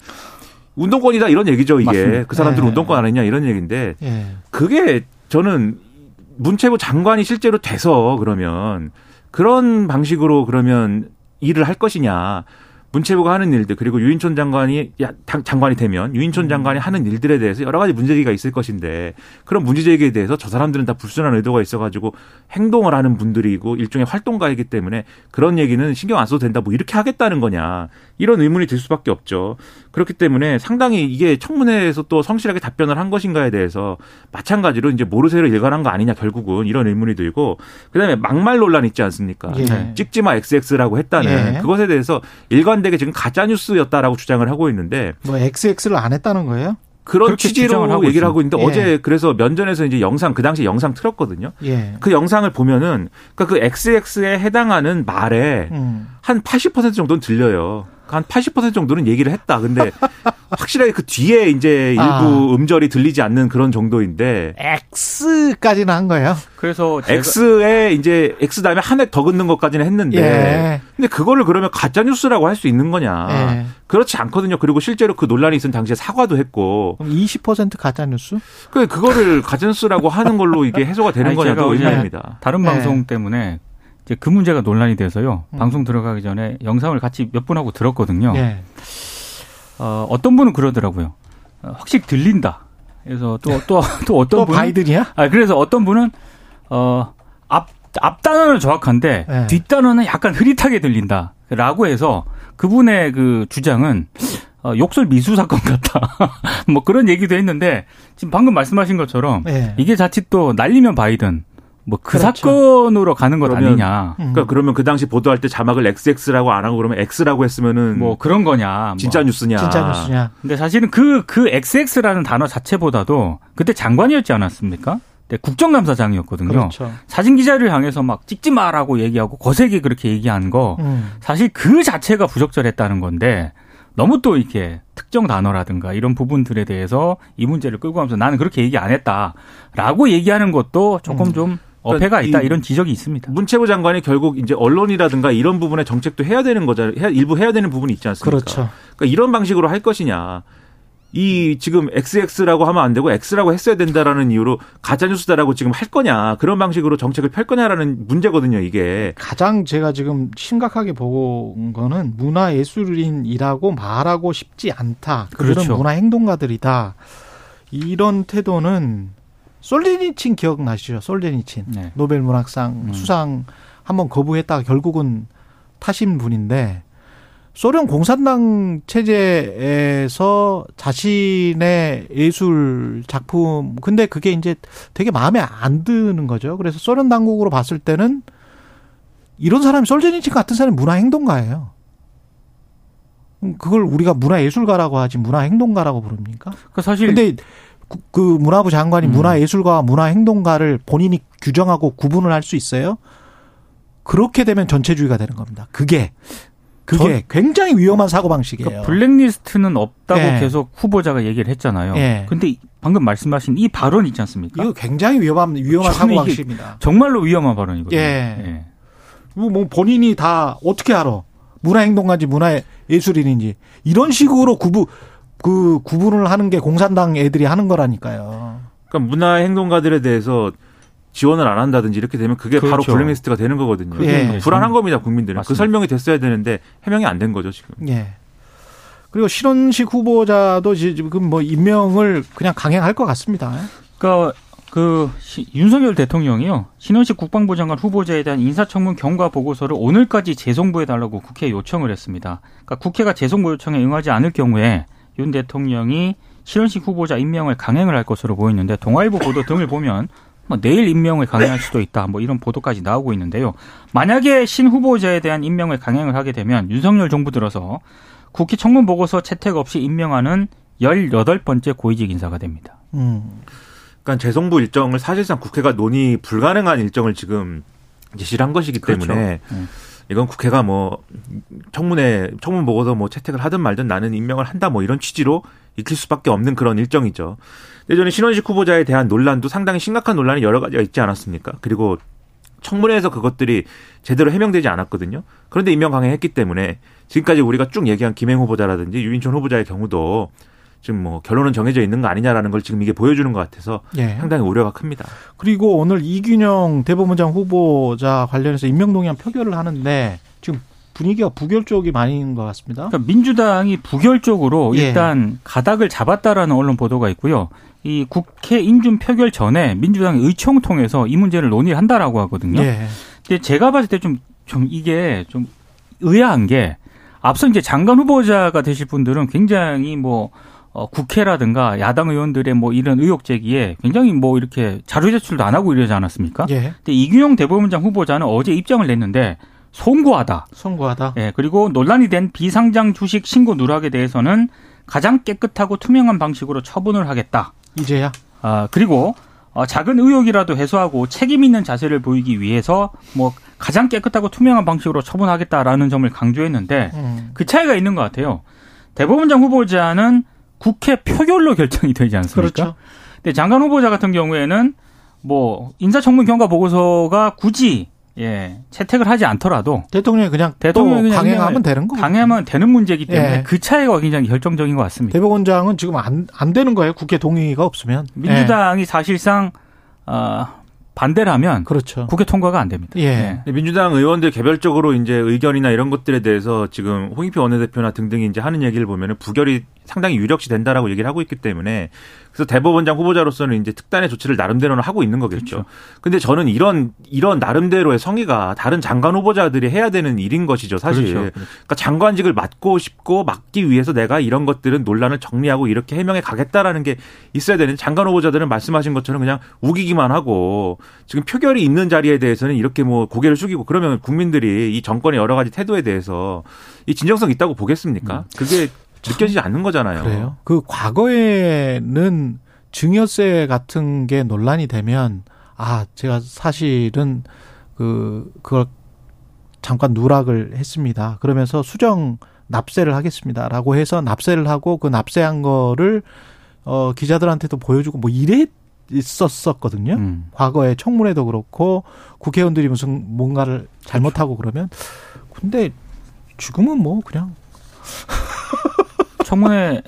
운동권이다 이런 얘기죠 이게 맞습니다. 그 사람들은 네. 운동권 안 했냐 이런 얘기인데 예. 그게 저는 문체부 장관이 실제로 돼서 그러면 그런 방식으로 그러면 일을 할 것이냐. 문체부가 하는 일들 그리고 유인촌 장관이 야, 장관이 되면 유인촌 장관이 하는 일들에 대해서 여러 가지 문제제기가 있을 것인데 그런 문제제기에 대해서 저 사람들은 다 불순한 의도가 있어가지고 행동을 하는 분들이고 일종의 활동가이기 때문에 그런 얘기는 신경 안 써도 된다 뭐 이렇게 하겠다는 거냐 이런 의문이 들 수밖에 없죠 그렇기 때문에 상당히 이게 청문회에서 또 성실하게 답변을 한 것인가에 대해서 마찬가지로 이제 모르쇠로 일관한 거 아니냐 결국은 이런 의문이 들고 그다음에 막말 논란 있지 않습니까 예. 찍지 마 XX라고 했다는 예. 그것에 대해서 일관되게 지금 가짜 뉴스였다라고 주장을 하고 있는데 뭐 XX를 안 했다는 거예요? 그런 취지로 하고 얘기를 있습니다. 하고 있는데 예. 어제 그래서 면전에서 이제 영상 그 당시 영상 틀었거든요. 예. 그 영상을 보면은 그러니까 그 XX에 해당하는 말에 음. 한80% 정도는 들려요. 한 80% 정도는 얘기를 했다. 근데 확실하게 그 뒤에 이제 일부 아. 음절이 들리지 않는 그런 정도인데 X까지는 한 거예요. 그래서 X에 이제 X 다음에 한 획 더 긋는 것까지는 했는데 예. 근데 그거를 그러면 가짜 뉴스라고 할 수 있는 거냐? 예. 그렇지 않거든요. 그리고 실제로 그 논란이 있은 당시에 사과도 했고 그럼 20% 가짜 뉴스? 그 그거를 가짜 뉴스라고 하는 걸로 이게 해소가 되는 아니, 거냐 제가 또 어제 의문입니다. 다른 네. 방송 때문에 이제 그 문제가 논란이 돼서요. 음. 방송 들어가기 전에 영상을 같이 몇 분하고 들었거든요. 예. 어, 어떤 분은 그러더라고요. 어, 확실히 들린다. 그래서 또또 또 어떤 또 분은 바이든이야? 아 그래서 어떤 분은 어앞 앞 단어는 정확한데 네. 뒷 단어는 약간 흐릿하게 들린다라고 해서 그분의 그 주장은 어, 욕설 미수 사건 같다. 뭐 그런 얘기도 했는데 지금 방금 말씀하신 것처럼 예. 이게 자칫 또 날리면 바이든 뭐그 그렇죠. 사건으로 가는 것 그러면 아니냐. 음. 그러니까 그러면 그 당시 보도할 때 자막을 XX라고 안 하고 그러면 X라고 했으면은 뭐 그런 거냐. 뭐. 진짜 뉴스냐? 진짜 뉴스냐? 근데 사실은 그, 그 XX라는 단어 자체보다도 그때 장관이었지 않았습니까? 그때 국정감사장이었거든요. 그렇죠. 사진 기자를 향해서 막 찍지 마라고 얘기하고 거세게 그렇게 얘기한 거 음. 사실 그 자체가 부적절했다는 건데 너무 또 이렇게 특정 단어라든가 이런 부분들에 대해서 이 문제를 끌고 가면서 나는 그렇게 얘기 안 했다라고 얘기하는 것도 조금 음. 좀 어폐가 있다 이 이런 지적이 있습니다. 문체부 장관이 결국 이제 언론이라든가 이런 부분에 정책도 해야 되는 거잖아요. 일부 해야 되는 부분이 있지 않습니까? 그렇죠. 그러니까 이런 방식으로 할 것이냐. 이 지금 XX라고 하면 안 되고 X라고 했어야 된다라는 이유로 가짜 뉴스다라고 지금 할 거냐. 그런 방식으로 정책을 펼 거냐라는 문제거든요, 이게. 가장 제가 지금 심각하게 본 거는 문화예술인이라고 말하고 싶지 않다. 그들은 그렇죠. 문화행동가들이다. 이런 태도는 솔제니친 기억나시죠? 솔제니친. 네. 노벨 문학상 음. 수상 한번 거부했다가 결국은 타신 분인데 소련 공산당 체제에서 자신의 예술 작품 근데 그게 이제 되게 마음에 안 드는 거죠. 그래서 소련 당국으로 봤을 때는 이런 사람이 솔제니친 같은 사람이 문화 행동가예요. 그걸 우리가 문화 예술가라고 하지 문화 행동가라고 부릅니까? 그 사실 근데 그, 그 문화부 장관이 음. 문화예술가와 문화행동가를 본인이 규정하고 구분을 할 수 있어요? 그렇게 되면 전체주의가 되는 겁니다. 그게 그게 굉장히 위험한 사고 방식이에요. 그러니까 블랙리스트는 없다고 예. 계속 후보자가 얘기를 했잖아요. 예. 근데 방금 말씀하신 이 발언 있지 않습니까? 이거 굉장히 위험한 위험한 사고 방식입니다. 정말로 위험한 발언이거든요. 예. 뭐, 뭐 본인이 다 어떻게 알아? 문화행동가인지 문화예술인인지 이런 식으로 구분 그 구분을 하는 게 공산당 애들이 하는 거라니까요. 그러니까 문화 행동가들에 대해서 지원을 안 한다든지 이렇게 되면 그게 바로 그렇죠. 블랙리스트가 되는 거거든요. 예. 불안한 겁니다, 국민들은. 그 맞습니다. 설명이 됐어야 되는데 해명이 안 된 거죠, 지금. 예. 그리고 신원식 후보자도 지금 뭐 임명을 그냥 강행할 것 같습니다. 그러니까 그 시- 윤석열 대통령이요 신원식 국방부 장관 후보자에 대한 인사청문 경과 보고서를 오늘까지 재송부해 달라고 국회에 요청을 했습니다. 그러니까 국회가 재송부 요청에 응하지 않을 경우에 윤 대통령이 신원식 후보자 임명을 강행을 할 것으로 보이는데 동아일보 보도 등을 보면 뭐 내일 임명을 강행할 수도 있다 뭐 이런 보도까지 나오고 있는데요. 만약에 신 후보자에 대한 임명을 강행을 하게 되면 윤석열 정부 들어서 국회 청문 보고서 채택 없이 임명하는 18번째 고위직 인사가 됩니다. 음. 그러니까 재송부 일정을 사실상 국회가 논의 불가능한 일정을 지금 제시를 한 것이기 그렇죠. 때문에 음. 이건 국회가 뭐 청문회 청문 보고서 뭐 채택을 하든 말든 나는 임명을 한다 뭐 이런 취지로 익힐 수밖에 없는 그런 일정이죠. 저는 신원식 후보자에 대한 논란도 상당히 심각한 논란이 여러 가지가 있지 않았습니까? 그리고 청문회에서 그것들이 제대로 해명되지 않았거든요. 그런데 임명 강행했기 때문에 지금까지 우리가 쭉 얘기한 김행 후보자라든지 유인촌 후보자의 경우도 지금 뭐 결론은 정해져 있는 거 아니냐라는 걸 지금 이게 보여주는 것 같아서 예. 상당히 우려가 큽니다. 그리고 오늘 이균영 대법원장 후보자 관련해서 임명동의안 표결을 하는데 지금 분위기가 부결적이 많은 것 같습니다. 그러니까 민주당이 부결적으로 예. 일단 가닥을 잡았다라는 언론 보도가 있고요. 이 국회 인준 표결 전에 민주당이 의총 통해서 이 문제를 논의를 한다라고 하거든요. 예. 근데 제가 봤을 때 좀좀 이게 좀 의아한 게 앞서 이제 장관 후보자가 되실 분들은 굉장히 뭐 어, 국회라든가 야당 의원들의 뭐 이런 의혹 제기에 굉장히 뭐 이렇게 자료 제출도 안 하고 이러지 않았습니까? 예. 근데 이균용 대법원장 후보자는 어제 입장을 냈는데 송구하다. 선고하다. 예, 그리고 논란이 된 비상장 주식 신고 누락에 대해서는 가장 깨끗하고 투명한 방식으로 처분을 하겠다. 이제야. 아, 그리고 어, 작은 의혹이라도 해소하고 책임 있는 자세를 보이기 위해서 뭐 가장 깨끗하고 투명한 방식으로 처분하겠다라는 점을 강조했는데 음. 그 차이가 있는 것 같아요. 대법원장 후보자는 국회 표결로 결정이 되지 않습니까? 그렇죠. 근데 장관 후보자 같은 경우에는 뭐 인사청문 경과 보고서가 굳이 예, 채택을 하지 않더라도 대통령이 그냥 대통령이 또 그냥 강행하면 되는 거고. 강행하면 되는 문제이기 때문에 예. 그 차이가 굉장히 결정적인 것 같습니다. 대법원장은 지금 안, 안 되는 거예요. 국회 동의가 없으면. 민주당이 사실상 어, 반대를 하면 예. 그렇죠. 국회 통과가 안 됩니다. 예. 근데 민주당 의원들 개별적으로 이제 의견이나 이런 것들에 대해서 지금 홍익표 원내대표나 등등이 이제 하는 얘기를 보면은 부결이 상당히 유력시 된다라고 얘기를 하고 있기 때문에 그래서 대법원장 후보자로서는 이제 특단의 조치를 나름대로는 하고 있는 거겠죠. 그렇죠. 근데 저는 이런 이런 나름대로의 성의가 다른 장관 후보자들이 해야 되는 일인 것이죠, 사실. 그렇죠. 그러니까 장관직을 맡고 싶고 맡기 위해서 내가 이런 것들은 논란을 정리하고 이렇게 해명해 가겠다라는 게 있어야 되는데 장관 후보자들은 말씀하신 것처럼 그냥 우기기만 하고 지금 표결이 있는 자리에 대해서는 이렇게 뭐 고개를 숙이고 그러면 국민들이 이 정권의 여러 가지 태도에 대해서 이 진정성 있다고 보겠습니까? 그게 느껴지지 않는 거잖아요. 그래요. 그 과거에는 증여세 같은 게 논란이 되면 아 제가 사실은 그 그걸 잠깐 누락을 했습니다. 그러면서 수정 납세를 하겠습니다라고 해서 납세를 하고 그 납세한 거를 어 기자들한테도 보여주고 뭐 이래 있었었거든요. 음. 과거에 청문회도 그렇고 국회의원들이 무슨 뭔가를 잘못하고 그러면 근데 지금은 뭐 그냥 청문회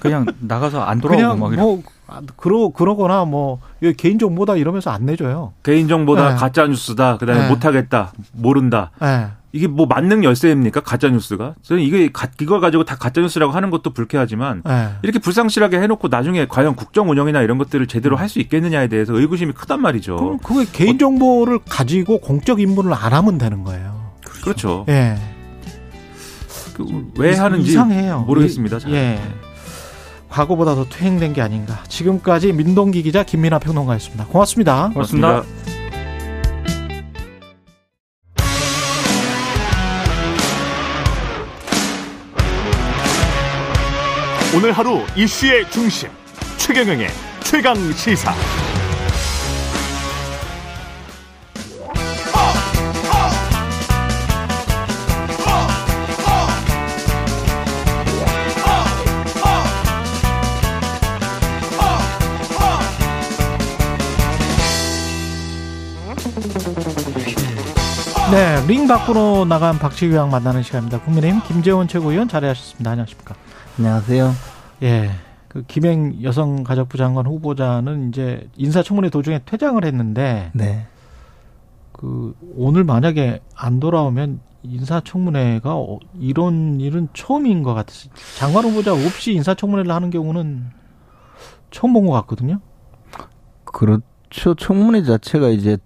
그냥 나가서 안 돌아오고 그냥 막 이런. 뭐 아, 그러 그러거나 뭐 이거 개인 정보다 이러면서 안 내줘요. 개인 정보다 네. 가짜 뉴스다. 그다음에 네. 못하겠다. 모른다. 예. 이게 뭐 만능 열쇠입니까? 가짜 뉴스가? 저는 이게 가- 이걸 가지고 다 가짜 뉴스라고 하는 것도 불쾌하지만 예. 이렇게 불상실하게 해놓고 나중에 과연 국정 운영이나 이런 것들을 제대로 할 수 있겠느냐에 대해서 의구심이 크단 말이죠. 그럼 그게 개인 정보를 가지고 공적 임무를 안 하면 되는 거예요. 그렇죠. 예. 그 왜 이- 하는지 이상해요. 모르겠습니다. 이- 잘. 예. 과거보다 더 퇴행된 게 아닌가. 지금까지 민동기 기자 김민아 평론가였습니다. 고맙습니다. 고맙습니다. 오늘 하루 이슈의 중심 최경영의 최강 시사. 네, 링 밖으로 나간 박지규양 만나는 시간입니다. 국민의힘 김재원 최고위원 자리하셨습니다. 안녕하십니까? 안녕하세요. 예. 그 김행 여성가족부 장관 후보자는 이제 인사청문회 도중에 퇴장을 했는데 네. 그 오늘 만약에 안 돌아오면 인사청문회가 어- 이런 일은 처음인 것 같아요. 장관 후보자 없이 인사청문회를 하는 경우는 처음 본 것 같거든요. 그렇죠. 청문회 자체가 이제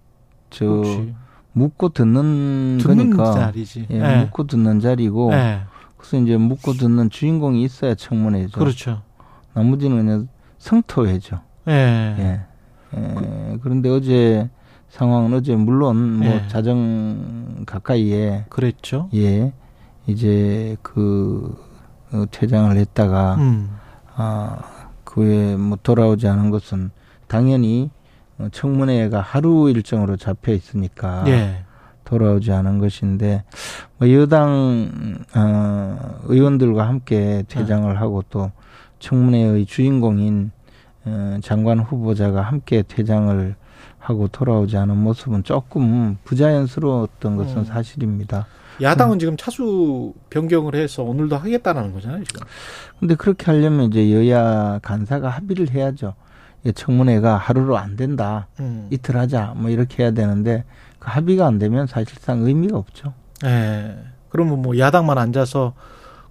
저 혹시 묻고 듣는, 듣는 거니까 자리지. 예, 예. 묻고 듣는 자리고 예. 그래서 이제 묻고 듣는 주인공이 있어야 청문회죠. 그렇죠. 나머지는 그냥 성토회죠. 예. 예. 예. 그런데 어제 상황은 어제 물론 뭐 예. 자정 가까이에 그랬죠. 예 이제 그 어, 퇴장을 했다가 음. 아 그에 뭐 돌아오지 않은 것은 당연히 어, 청문회가 하루 일정으로 잡혀 있으니까 예. 돌아오지 않은 것인데 뭐 여당 어, 의원들과 함께 퇴장을 하고 또 청문회의 주인공인 어, 장관 후보자가 함께 퇴장을 하고 돌아오지 않은 모습은 조금 부자연스러웠던 것은 음. 사실입니다. 야당은 지금 차수 변경을 해서 오늘도 하겠다는 거잖아요, 지금. 근데 그렇게 하려면 이제 여야 간사가 합의를 해야죠. 이 청문회가 하루로 안 된다. 음. 이틀 하자. 뭐 이렇게 해야 되는데 그 합의가 안 되면 사실상 의미가 없죠. 예. 그러면 뭐 야당만 앉아서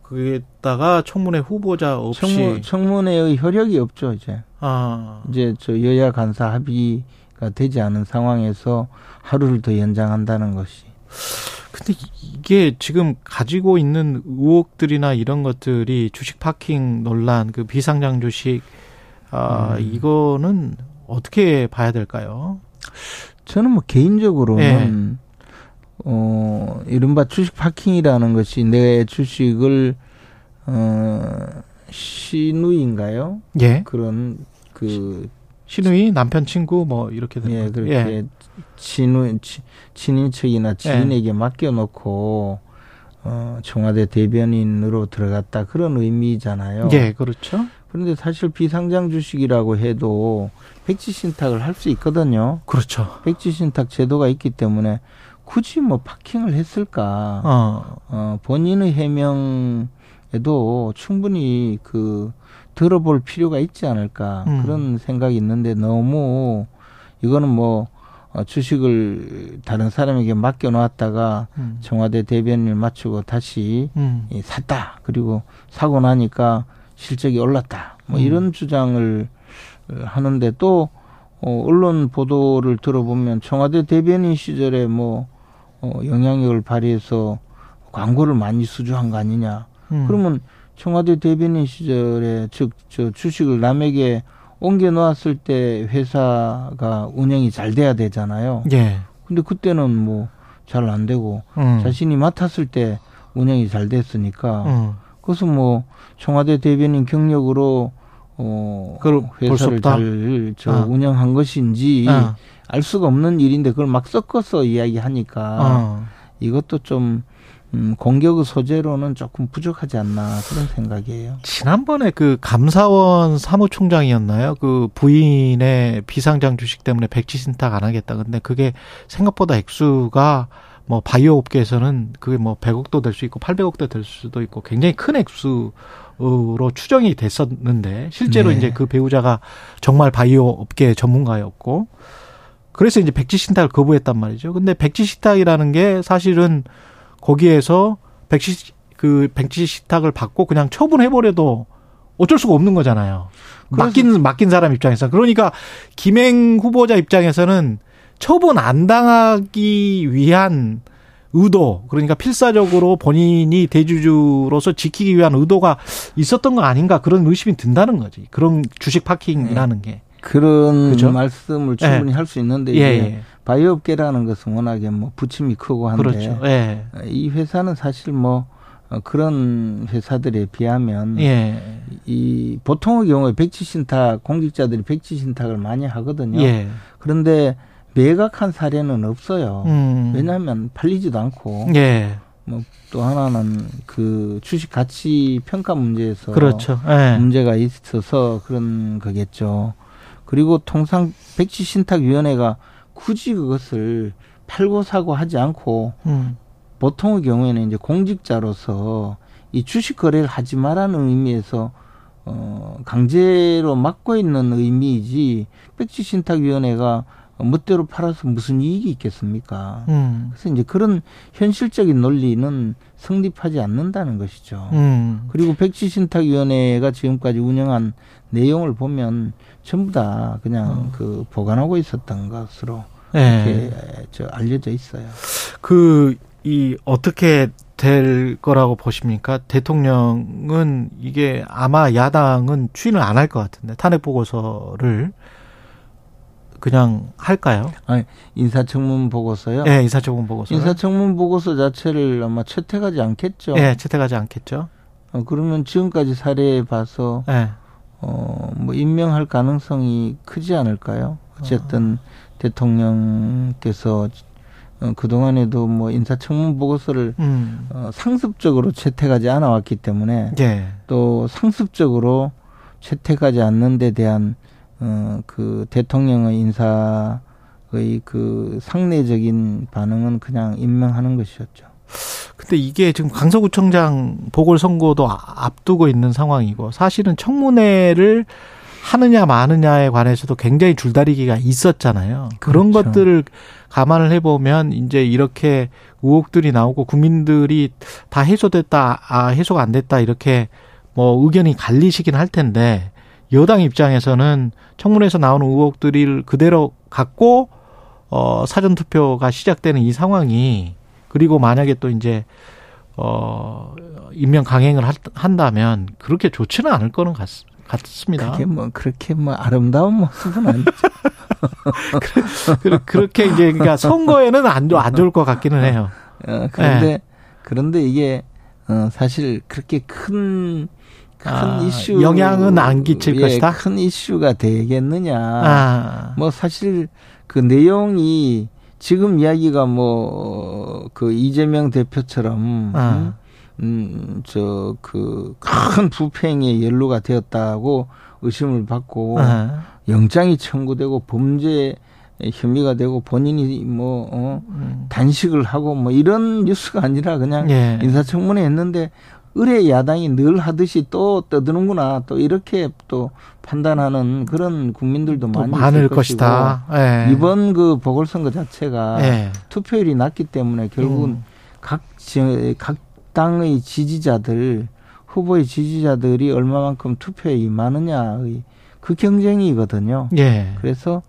거기에다가 청문회 후보자 없이 청문, 청문 회의 효력이 없죠, 이제. 아. 이제 저 여야 간사 합의가 되지 않은 상황에서 하루를 더 연장한다는 것이 근데 이게 지금 가지고 있는 의혹들이나 이런 것들이 주식 파킹 논란, 그 비상장 주식 아, 음. 이거는 어떻게 봐야 될까요? 저는 뭐 개인적으로는 어 이른바 주식 파킹이라는 것이 내 주식을 어 시누인가요? 예. 그런 그 신우이 남편 친구 뭐 이렇게 되는 예. 그렇게 친우, 치- 친인척이나 지인에게 맡겨 놓고, 어, 청와대 대변인으로 들어갔다. 그런 의미잖아요. 예, 그렇죠. 그런데 사실 비상장 주식이라고 해도 백지 신탁을 할 수 있거든요. 그렇죠. 백지 신탁 제도가 있기 때문에 굳이 뭐 파킹을 했을까. 어. 어, 본인의 해명에도 충분히 그 들어볼 필요가 있지 않을까 음. 그런 생각이 있는데 너무 이거는 뭐 어, 주식을 다른 사람에게 맡겨놓았다가 음. 청와대 대변인을 맞추고 다시 음. 이 샀다 그리고 사고 나니까 실적이 올랐다 뭐 음. 이런 주장을 어, 하는데 또 어, 언론 보도를 들어보면 청와대 대변인 시절에 뭐 어, 영향력을 발휘해서 광고를 많이 수주한 거 아니냐 음. 그러면 청와대 대변인 시절에 즉 저 주식을 남에게 옮겨 놓았을 때 회사가 운영이 잘 돼야 되잖아요. 예. 근데 그때는 뭐 잘 안 되고 음. 자신이 맡았을 때 운영이 잘 됐으니까 음. 그것은 뭐 청와대 대변인 경력으로 어 회사를? 잘저 아. 운영한 것인지 아. 알 수가 없는 일인데 그걸 막 섞어서 이야기하니까 어. 이것도 좀 음, 공격의 소재로는 조금 부족하지 않나 그런 생각이에요. 지난번에 그 감사원 사무총장이었나요? 그 부인의 비상장 주식 때문에 백지 신탁 안 하겠다. 근데 그게 생각보다 액수가 뭐 바이오 업계에서는 그게 뭐 100억도 될 수 있고 800억도 될 수도 있고 굉장히 큰 액수 로 추정이 됐었는데 실제로 네. 이제 그 배우자가 정말 바이오 업계 전문가였고 그래서 이제 백지 신탁을 거부했단 말이죠. 근데 백지 신탁이라는 게 사실은 거기에서 백지 그 백지 신탁을 받고 그냥 처분해 버려도 어쩔 수가 없는 거잖아요. 맡긴 맡긴 사람 입장에서 그러니까 김행 후보자 입장에서는 처분 안 당하기 위한 의도 그러니까 필사적으로 본인이 대주주로서 지키기 위한 의도가 있었던 거 아닌가 그런 의심이 든다는 거지. 그런 주식 파킹이라는 게. 그런 그죠? 말씀을 충분히 할수 있는데 예, 이게 예. 바이오업계라는 것은 워낙에 뭐 부침이 크고 한데 그렇죠. 예. 이 회사는 사실 뭐 어, 그런 회사들에 비하면 예. 이 보통의 경우에 백지 신탁 공직자들이 백지 신탁을 많이 하거든요. 예. 그런데 매각한 사례는 없어요. 음. 왜냐하면 팔리지도 않고 예. 뭐또 하나는 그 주식 가치 평가 문제에서 그렇죠. 예. 문제가 있어서 그런 거겠죠. 그리고 통상 백지 신탁 위원회가 굳이 그것을 팔고 사고 하지 않고 음. 보통의 경우에는 이제 공직자로서 이 주식 거래를 하지 말라는 의미에서 어, 강제로 막고 있는 의미이지 백지 신탁 위원회가 멋대로 팔아서 무슨 이익이 있겠습니까? 음. 그래서 이제 그런 현실적인 논리는 성립하지 않는다는 것이죠. 음. 그리고 백지신탁위원회가 지금까지 운영한 내용을 보면 전부 다 그냥 그 보관하고 있었던 것으로 예. 이렇게 저 알려져 있어요. 그, 이, 어떻게 될 거라고 보십니까? 대통령은 이게 아마 야당은 추인을 안 할 것 같은데, 탄핵 보고서를 그냥 할까요? 아니, 인사청문 보고서요. 예, 인사청문 보고서. 인사청문 보고서 자체를 아마 채택하지 않겠죠. 예, 채택하지 않겠죠? 어, 그러면 지금까지 사례에 봐서 예. 어, 뭐 임명할 가능성이 크지 않을까요? 어쨌든 대통령께서 어, 그동안에도 뭐 인사청문 보고서를 음. 어, 상습적으로 채택하지 않아 왔기 때문에 예. 또 상습적으로 채택하지 않는 데 대한 어, 그 대통령의 인사의 그 상례적인 반응은 그냥 임명하는 것이었죠. 근데 이게 지금 강서구청장 보궐선거도 아- 앞두고 있는 상황이고 사실은 청문회를 하느냐 마느냐에 관해서도 굉장히 줄다리기가 있었잖아요. 그런 그렇죠. 것들을 감안을 해보면 이제 이렇게 의혹들이 나오고 국민들이 다 해소됐다, 아, 해소가 안 됐다 이렇게 뭐 의견이 갈리시긴 할 텐데 여당 입장에서는 청문회에서 나오는 의혹들을 그대로 갖고 어, 사전 투표가 시작되는 이 상황이 그리고 만약에 또 이제 어 임명 강행을 할- 한다면 그렇게 좋지는 않을 거는 같, 같습니다. 그게 뭐 그렇게 뭐 아름다운 모습은 아니죠. 그, 그렇게 이제 그러니까 선거에는 안, 좋- 안 좋을 것 같기는 해요. 어, 그런데 네. 그런데 이게 어, 사실 그렇게 큰 큰 아, 이슈 영향은 안 끼칠 예, 것이다? 큰 이슈가 되겠느냐? 아, 뭐 사실 그 내용이 지금 이야기가 뭐 그 이재명 대표처럼 아. 음, 저 그 큰 부패행에 연루가 되었다고 의심을 받고 아, 영장이 청구되고 범죄 혐의가 되고 본인이 뭐 어, 음. 단식을 하고 뭐 이런 뉴스가 아니라 그냥 예. 인사청문회 했는데 의뢰 야당이 늘 하듯이 또 떠드는구나 또 이렇게 또 판단하는 그런 국민들도 또 많이 많을 것이다. 예. 이번 그 보궐선거 자체가 예. 투표율이 낮기 때문에 결국은 음. 각, 지- 각 당의 지지자들 후보의 지지자들이 얼마만큼 투표에 임하느냐의 그 경쟁이거든요. 예. 그래서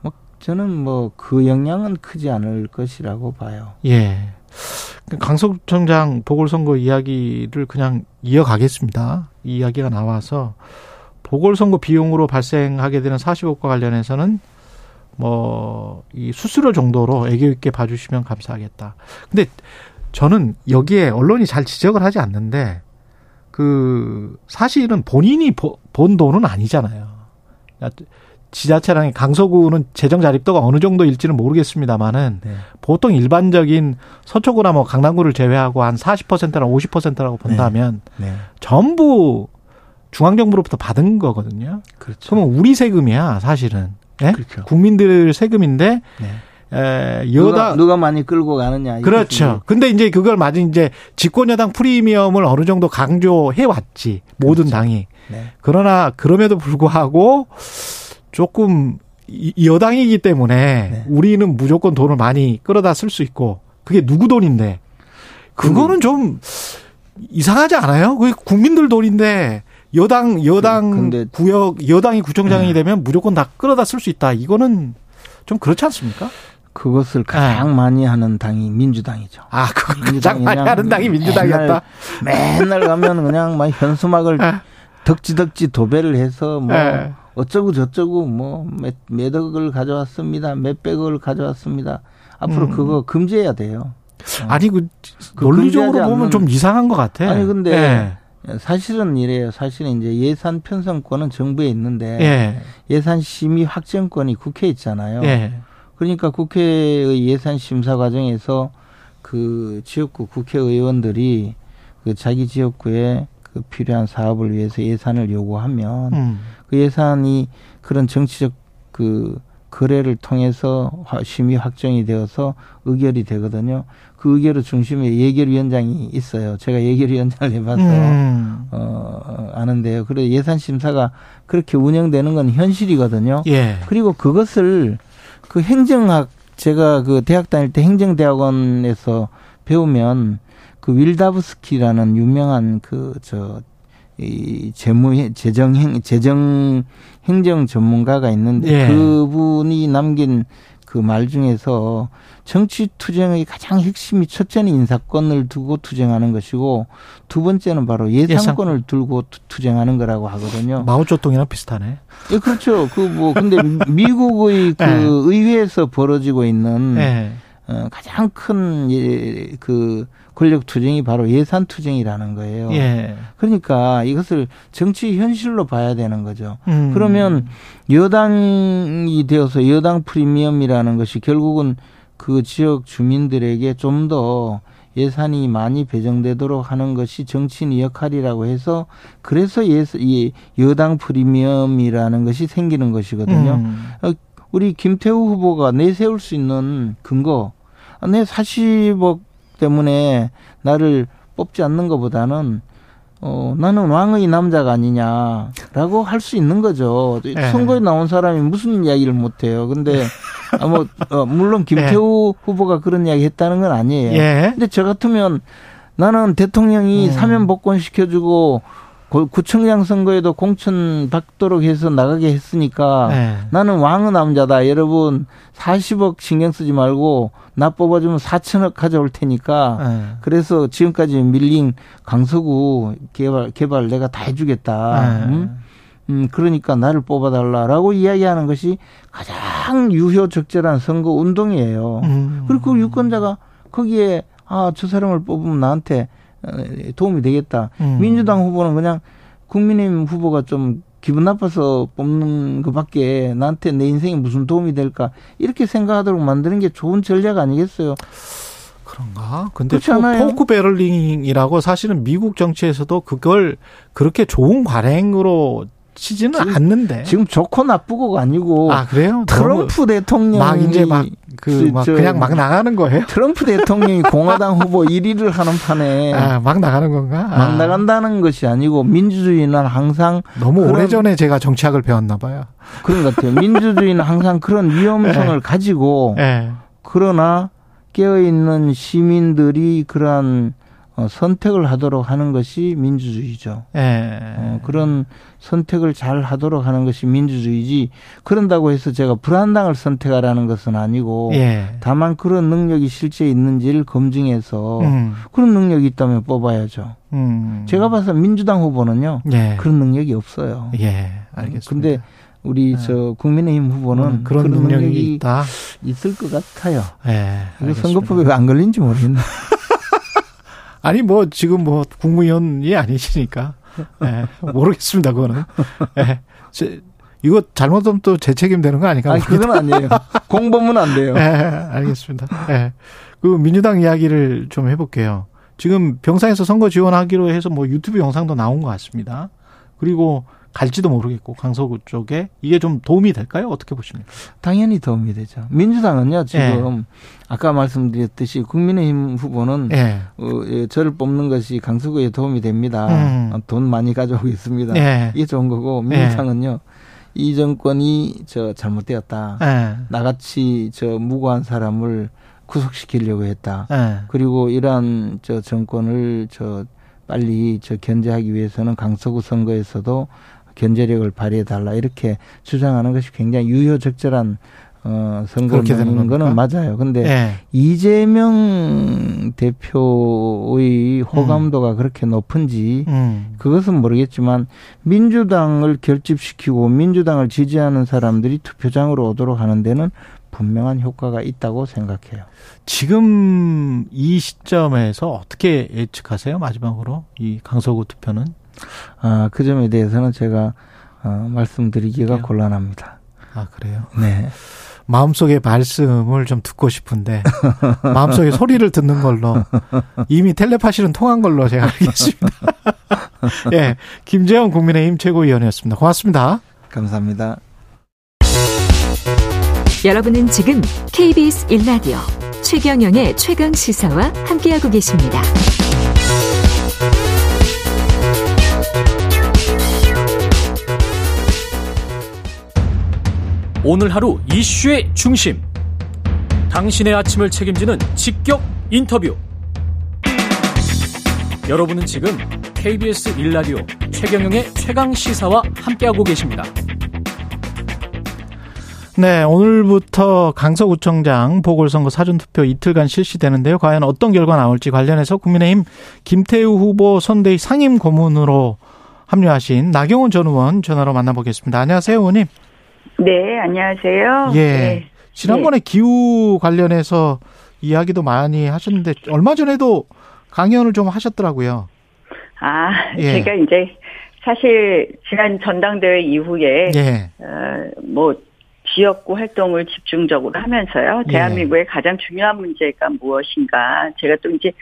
뭐 저는 뭐 그 영향은 크지 않을 것이라고 봐요. 예. 강서구청장 보궐선거 이야기를 그냥 이어가겠습니다. 이 이야기가 나와서 보궐선거 비용으로 발생하게 되는 40억과 관련해서는 뭐 이 수수료 정도로 애교 있게 봐주시면 감사하겠다. 근데 저는 여기에 언론이 잘 지적을 하지 않는데 그 사실은 본인이 보- 본 돈은 아니잖아요. 지자체랑 강서구는 재정 자립도가 어느 정도일지는 모르겠습니다만은 네. 보통 일반적인 서초구나 뭐 강남구를 제외하고 한 40%나 50%라고 본다면 네. 전부 중앙정부로부터 받은 거거든요. 그렇죠. 그러면 우리 세금이야 사실은. 예? 그렇죠. 국민들 세금인데 네. 에, 누가, 여당 누가 많이 끌고 가느냐. 그렇죠. 근데 이제 그걸 맞은 이제 집권 여당 프리미엄을 어느 정도 강조해 왔지 모든 그렇죠. 당이. 네. 그러나 그럼에도 불구하고 조금 여당이기 때문에 네. 우리는 무조건 돈을 많이 끌어다 쓸 수 있고 그게 누구 돈인데 그거는 좀 이상하지 않아요? 그게 국민들 돈인데 여당 여당 그- 구역 여당이 구청장이 네. 되면 무조건 다 끌어다 쓸 수 있다. 이거는 좀 그렇지 않습니까? 그것을 가장 많이 하는 당이 민주당이죠. 아, 그걸 가장 민주당이 많이 하는 당이 민주당이었다. 맨날, 맨날 가면 그냥 막 현수막을 아. 덕지덕지 도배를 해서 뭐 예. 어쩌고 저쩌고 뭐몇 몇 억을 가져왔습니다. 몇백억을 가져왔습니다. 앞으로 음. 그거 금지해야 돼요. 아니 그 그 논리적으로 보면 않는- 좀 이상한 것 같아. 아니, 근데 예. 사실은 이래요. 사실은 이제 예산 편성권은 정부에 있는데 예. 예산 심의 확정권이 국회에 있잖아요. 예. 그러니까 국회의 예산 심사 과정에서 그 지역구 국회의원들이 그 자기 지역구에 그 필요한 사업을 위해서 예산을 요구하면 음. 그 예산이 그런 정치적 그 거래를 통해서 심의 확정이 되어서 의결이 되거든요. 그 의결의 중심에 예결위원장이 있어요. 제가 예결위원장을 해봐서 음. 어, 아는데요. 그래 예산 심사가 그렇게 운영되는 건 현실이거든요. 예. 그리고 그것을 그 행정학 제가 그 대학 다닐 때 행정대학원에서 배우면 그 윌다브스키라는 유명한 그 저 이 재무 재정 행 재정 행정 전문가가 있는데 예. 그분이 남긴 그 말 중에서 정치 투쟁의 가장 핵심이 첫째는 인사권을 두고 투쟁하는 것이고 두 번째는 바로 예산권을 두고 투- 투쟁하는 거라고 하거든요. 마오쩌둥이랑 비슷하네. 예, 그렇죠. 그 뭐 근데 미국의 그 네. 의회에서 벌어지고 있는 예. 어, 가장 큰그 권력 투쟁이 바로 예산 투쟁이라는 거예요. 예. 그러니까 이것을 정치 현실로 봐야 되는 거죠. 음. 그러면 여당이 되어서 여당 프리미엄이라는 것이 결국은 그 지역 주민들에게 좀 더 예산이 많이 배정되도록 하는 것이 정치인의 역할이라고 해서 그래서 예, 이 여당 프리미엄이라는 것이 생기는 것이거든요. 음. 우리 김태우 후보가 내세울 수 있는 근거, 아, 내 40억 때문에 나를 뽑지 않는 것보다는 어, 나는 왕의 남자가 아니냐라고 할 수 있는 거죠. 예. 선거에 나온 사람이 무슨 이야기를 못 해요. 근데, 아, 뭐, 어, 물론 김태우 후보가 그런 이야기 했다는 건 아니에요. 예. 근데 저 같으면 나는 대통령이 음. 사면 복권 시켜주고 고- 구청장 선거에도 공천 받도록 해서 나가게 했으니까 예. 나는 왕의 남자다. 여러분 40억 신경 쓰지 말고 나 뽑아주면 4천억 가져올 테니까 예. 그래서 지금까지 밀린 강서구 개발 개발 내가 다 해주겠다. 예. 음? 음, 그러니까 나를 뽑아달라라고 이야기하는 것이 가장 유효 적절한 선거 운동이에요. 음. 그리고 그 유권자가 거기에 아 저 사람을 뽑으면 나한테 어, 도움이 되겠다. 음. 민주당 후보는 그냥 국민의힘 후보가 좀 기분 나빠서 뽑는 것밖에 나한테 내 인생에 무슨 도움이 될까 이렇게 생각하도록 만드는 게 좋은 전략 아니겠어요? 그런가? 근데 포? pork barreling이라고 사실은 미국 정치에서도 그걸 그렇게 좋은 관행으로 치지는 지금- 않는데. 지금 좋고 나쁘고가 아니고 아 그래요? 트럼프 대통령이 막 이제 막 그막 저- 그냥 막 나가는 거예요? 트럼프 대통령이 공화당 후보 1위를 하는 판에 아, 막 나가는 건가? 막 아, 나간다는 것이 아니고 민주주의는 항상 너무 그런- 오래 전에 제가 정치학을 배웠나 봐요. 그런 것 같아요. 민주주의는 항상 그런 위험성을 가지고 예. 그러나 깨어 있는 시민들이 그러한 어, 선택을 하도록 하는 것이 민주주의죠. 예. 어, 그런 선택을 잘 하도록 하는 것이 민주주의지 그런다고 해서 제가 불안당을 선택하라는 것은 아니고 예. 다만 그런 능력이 실제 있는지를 검증해서 음. 그런 능력이 있다면 뽑아야죠. 음. 제가 봐서 민주당 후보는요 예. 그런 능력이 없어요. 예. 알겠습니다. 근데 우리 네. 저 국민의힘 후보는 음, 그런, 능력이, 있다. 있을 것 같아요. 예. 선거법에 왜안 걸린지 모르겠네. 아니 뭐 지금 뭐 국무위원이 아니시니까. 예, 모르겠습니다 그거는. 예, 제, 이거 잘못하면 또제 책임 되는 거 아닌가? 아니 그건 아니에요. 공범은 안 돼요. 예, 알겠습니다. 예. 그 민주당 이야기를 좀 해볼게요. 지금 병상에서 선거 지원하기로 해서 뭐 유튜브 영상도 나온 것 같습니다. 그리고 갈지도 모르겠고 강서구 쪽에 이게 좀 도움이 될까요 어떻게 보십니까 당연히 도움이 되죠. 민주당은요 지금 예. 아까 말씀드렸듯이 국민의힘 후보는 예, 어, 예, 저를 뽑는 것이 강서구에 도움이 됩니다. 음. 어, 돈 많이 가져오고 있습니다. 예, 이게 좋은 거고 민주당은요 이 정권이 저 잘못되었다. 예, 나같이 저 무고한 사람을 구속시키려고 했다. 예, 그리고 이러한 저 정권을 저 빨리 저 견제하기 위해서는 강서구 선거에서도 견제력을 발휘해 달라 이렇게 주장하는 것이 굉장히 유효적절한 어 선거인 거는 맞아요. 근데 예, 이재명 대표의 호감도가 그렇게 높은지 음, 그것은 모르겠지만 민주당을 결집시키고 민주당을 지지하는 사람들이 투표장으로 오도록 하는 데는 분명한 효과가 있다고 생각해요. 지금 이 시점에서 어떻게 예측하세요? 마지막으로 이 강서구 투표는 아, 그 점에 대해서는 제가 어, 말씀드리기가 그래요? 곤란합니다. 아 그래요. 네. 마음속의 말씀을 좀 듣고 싶은데 마음속의 소리를 듣는 걸로 이미 텔레파시는 통한 걸로 제가 알겠습니다. 예, 김재영 국민의힘 최고위원이었습니다. 고맙습니다. 감사합니다. 여러분은 지금 KBS 1라디오 최경영의 최강 시사와 함께하고 계십니다. 오늘 하루 이슈의 중심. 당신의 아침을 책임지는 직격 인터뷰. 여러분은 지금 KBS 1라디오 최경영의 최강 시사와 함께하고 계십니다. 네, 오늘부터 강서구청장 보궐선거 사전투표 이틀간 실시되는데요. 과연 어떤 결과 나올지 관련해서 국민의힘 김태우 후보 선대위 상임 고문으로 합류하신 나경원 전 의원 전화로 만나보겠습니다. 안녕하세요, 의원님. 네, 안녕하세요. 예. 네. 지난번에 기후 관련해서 이야기도 많이 하셨는데 얼마 전에도 강연을 좀 하셨더라고요. 아, 예. 제가 이제 사실 지난 전당대회 이후에 예. 어, 뭐 지역구 활동을 집중적으로 하면서요. 예. 대한민국의 가장 중요한 문제가 무엇인가. 제가 또 이제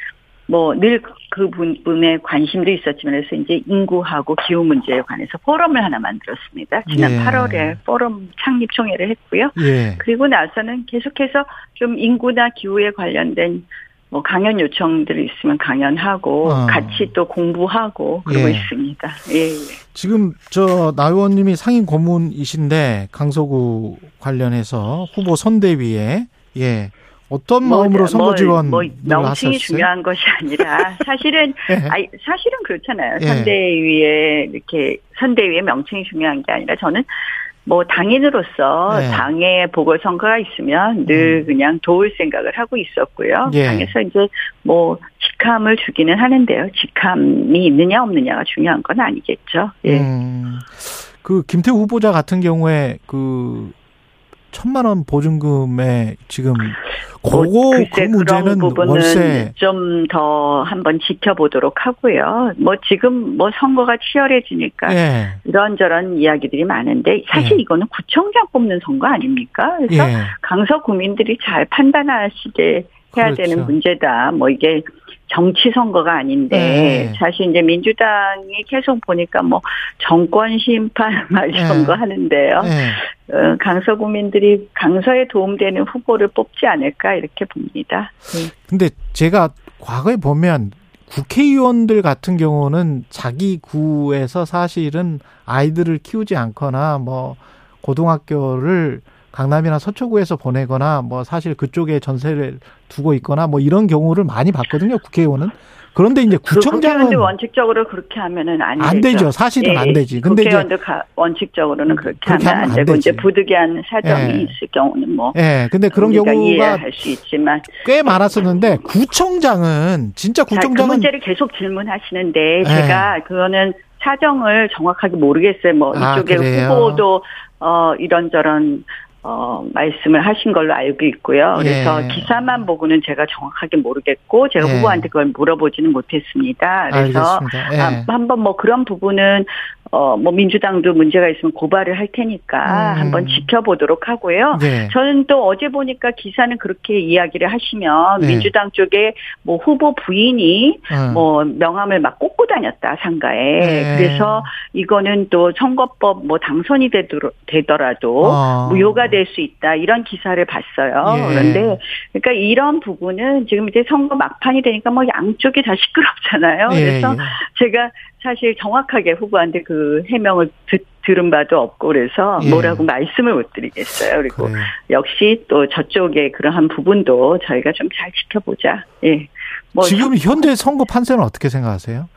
뭐 늘 그 부분에 관심도 있었지만 그래서 이제 인구하고 기후 문제에 관해서 포럼을 하나 만들었습니다. 지난 예. 8월에 포럼 창립 총회를 했고요. 예. 그리고 나서는 계속해서 좀 인구나 기후에 관련된 뭐 강연 요청들이 있으면 강연하고 어. 같이 또 공부하고 그러고 예. 있습니다. 예, 예. 지금 저 나 의원님이 상임 고문이신데 강서구 관련해서 후보 선대위에 예 어떤 마음으로 선거 지원을 뭐, 명칭이 하셨어요? 중요한 것이 아니라 사실은 예. 아니, 사실은 그렇잖아요. 예. 선대위에 이렇게 선대위의 명칭이 중요한 게 아니라 저는 뭐 당인으로서 예. 당의 보궐선거가 있으면 늘 그냥 도울 생각을 하고 있었고요. 음. 예. 당에서 이제 뭐 직함을 주기는 하는데요. 직함이 있느냐 없느냐가 중요한 건 아니겠죠. 예. 음, 그 김태우 후보자 같은 경우에 그 천만 원 보증금에 지금 그거 뭐, 글쎄, 그 문제는 월세 좀 더 한번 지켜보도록 하고요. 뭐 지금 뭐 선거가 치열해지니까 예. 이런저런 이야기들이 많은데 사실 예. 이거는 구청장 뽑는 선거 아닙니까? 그래서 예. 강서 구민들이 잘 판단하시게 해야 그렇죠. 되는 문제다. 뭐 이게 정치 선거가 아닌데 네. 사실 이제 민주당이 계속 보니까 뭐 정권 심판 막 이런 네. 거 하는데요. 예. 어, 강서 구민들이 강서에 도움되는 후보를 뽑지 않을까 이렇게 봅니다. 근데 제가 과거에 보면 국회의원들 같은 경우는 자기 구에서 사실은 아이들을 키우지 않거나 뭐 고등학교를 강남이나 서초구에서 보내거나 뭐 사실 그쪽에 전세를 두고 있거나 뭐 이런 경우를 많이 봤거든요 국회의원은 그런데 이제 구청장은 원칙적으로 그렇게 하면은 안, 안 되죠. 되죠 사실은 안 되지 근데 이제 원칙적으로는 그렇게, 그렇게 하면 하면 안안 되고 이제. 부득이한 사정이 예. 있을 경우는 뭐 예 근데 그런 경우가 이해할 수 있지만 꽤 많았었는데 구청장은 진짜 자, 그 구청장은 문제를 계속 질문하시는데 예. 제가 그거는 사정을 정확하게 모르겠어요. 뭐 아, 이쪽에 그래요? 후보도 어 이런저런 어 말씀을 하신 걸로 알고 있고요. 그래서 예. 기사만 보고는 제가 정확하게 모르겠고 제가 예. 후보한테 그걸 물어보지는 못했습니다. 그래서. 예. 아, 한번 뭐 그런 부분은 어 뭐 민주당도 문제가 있으면 고발을 할 테니까 음. 한번 지켜보도록 하고요. 예. 저는 또 어제 보니까 기사는 그렇게 이야기를 하시면 네. 민주당 쪽에 뭐 후보 부인이 어. 뭐 명함을 막 꽂고 다녔다 상가에 네. 그래서 이거는 또 선거법 뭐 당선이 되도록, 되더라도 어. 무효가 될 수 있다 이런 기사를 봤어요. 예. 그런데 그러니까 이런 부분은 지금 이제 선거 막판이 되니까 뭐 양쪽이 다 시끄럽잖아요. 예, 그래서 예. 제가 사실 정확하게 후보한테 그 해명을 듣, 들은 바도 없고 그래서 예. 뭐라고 말씀을 못 드리겠어요. 그리고 그래요. 역시 또 저쪽에 그러한 부분도 저희가 좀 잘 지켜보자. 예. 뭐 지금 현재 선거 판세는 어떻게 생각하세요?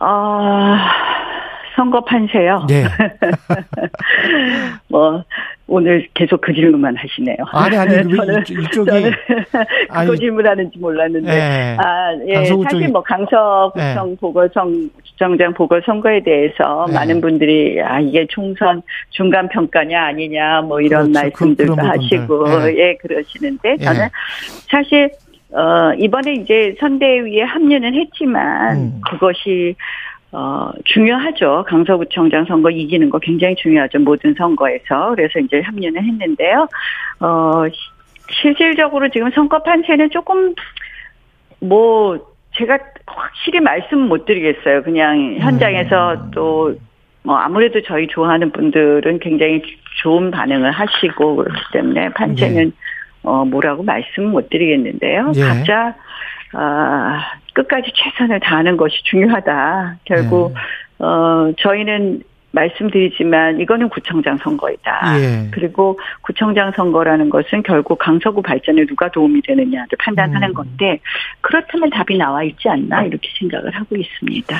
아, 선거 판세요. 예. 뭐 오늘 계속 그 질문만 하시네요. 아니 아니 왜 저는 이쪽- 이쪽이 저는 아니, 그거 질문하는지 몰랐는데. 예. 아, 예. 사실 뭐 강서구청 보궐선 구청장 보궐선거에 대해서 예. 많은 분들이 아 이게 총선 중간 평가냐 아니냐 뭐 이런 그렇죠. 그- 말씀들도 그런 하시고 부분들. 예, 그러시는데 예. 저는 사실 어 이번에 이제 선대위에 합류는 했지만 음. 그것이 어, 중요하죠. 강서구청장 선거 이기는 거 굉장히 중요하죠. 모든 선거에서. 그래서 이제 합류는 했는데요. 어, 시- 실질적으로 지금 선거 판세는 조금, 뭐, 제가 확실히 말씀 못 드리겠어요. 그냥 현장에서 음. 또, 뭐, 아무래도 저희 좋아하는 분들은 굉장히 좋은 반응을 하시고 그렇기 때문에 판세는 예. 어 뭐라고 말씀 못 드리겠는데요. 예. 각자 아 끝까지 최선을 다하는 것이 중요하다. 결국 예. 어 저희는 말씀드리지만 이거는 구청장 선거이다. 예. 그리고 구청장 선거라는 것은 결국 강서구 발전에 누가 도움이 되느냐를 판단하는 음. 건데 그렇다면 답이 나와 있지 않나 이렇게 생각을 하고 있습니다.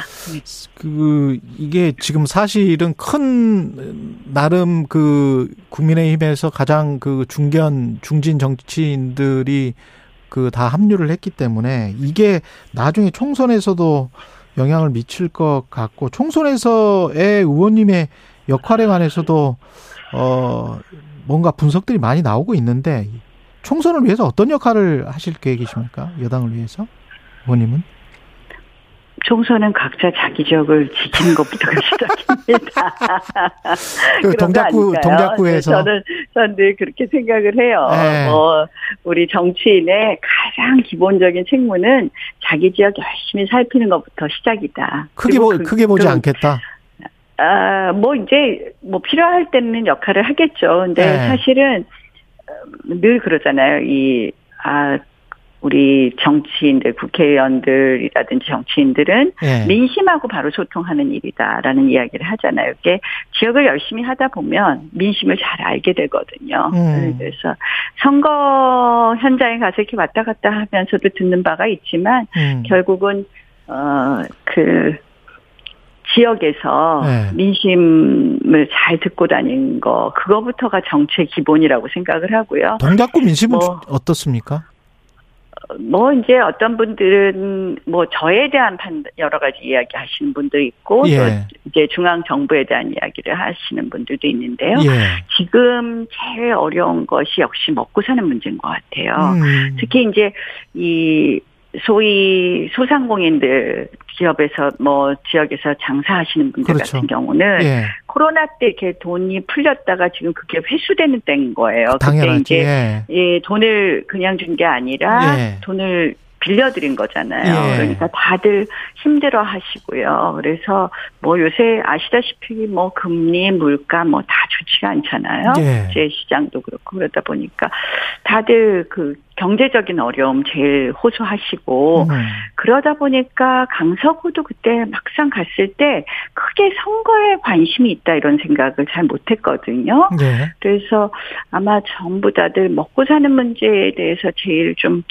그 이게 지금 사실은 큰 나름 그 국민의힘에서 가장 그 중견 중진 정치인들이 그 다 합류를 했기 때문에 이게 나중에 총선에서도 영향을 미칠 것 같고 총선에서의 의원님의 역할에 관해서도 어 뭔가 분석들이 많이 나오고 있는데 총선을 위해서 어떤 역할을 하실 계획이십니까? 여당을 위해서 의원님은? 총선은 각자 자기 지역을 지키는 것부터가 시작입니다. 그 동작구? 동작구에서 저는 저는 늘 그렇게 생각을 해요. 네. 뭐 우리 정치인의 가장 기본적인 책무는 자기 지역 열심히 살피는 것부터 시작이다. 크게 보 그- 크게 보지 그- 않겠다. 아, 뭐 이제 뭐 필요할 때는 역할을 하겠죠. 근데 네. 사실은 어, 늘 그러잖아요. 이 아, 우리 정치인들, 국회의원들이라든지 정치인들은 예. 민심하고 바로 소통하는 일이다라는 이야기를 하잖아요. 이게 지역을 열심히 하다 보면 민심을 잘 알게 되거든요. 음. 그래서 선거 현장에 가서 이렇게 왔다 갔다 하면서도 듣는 바가 있지만 음. 결국은 어그 지역에서 네. 민심을 잘 듣고 다니는 거 그거부터가 정치의 기본이라고 생각을 하고요. 동작구 민심은 뭐- 주- 어떻습니까? 뭐 이제 어떤 분들은 뭐 저에 대한 판 여러 가지 이야기 하시는 분도 있고 예. 또 이제 중앙 정부에 대한 이야기를 하시는 분들도 있는데요. 예. 지금 제일 어려운 것이 역시 먹고 사는 문제인 것 같아요. 음. 특히 이제 이 소위 소상공인들 기업에서 뭐 지역에서 장사하시는 분들 그렇죠. 같은 경우는 예. 코로나 때 이렇게 돈이 풀렸다가 지금 그게 회수되는 때인 거예요. 그때 당연하지. 이제 예. 예, 돈을 그냥 준 게 아니라 예. 돈을 빌려드린 거잖아요. 예. 그러니까 다들 힘들어 하시고요. 그래서 뭐 요새 아시다시피 뭐 금리, 물가 뭐 다 좋지가 않잖아요. 예. 국제 시장도 그렇고 그러다 보니까 다들 그 경제적인 어려움 제일 호소하시고 음. 그러다 보니까 강서구도 그때 막상 갔을 때 크게 선거에 관심이 있다 이런 생각을 잘 못했거든요. 예. 그래서 아마 전부 다들 먹고 사는 문제에 대해서 제일 좀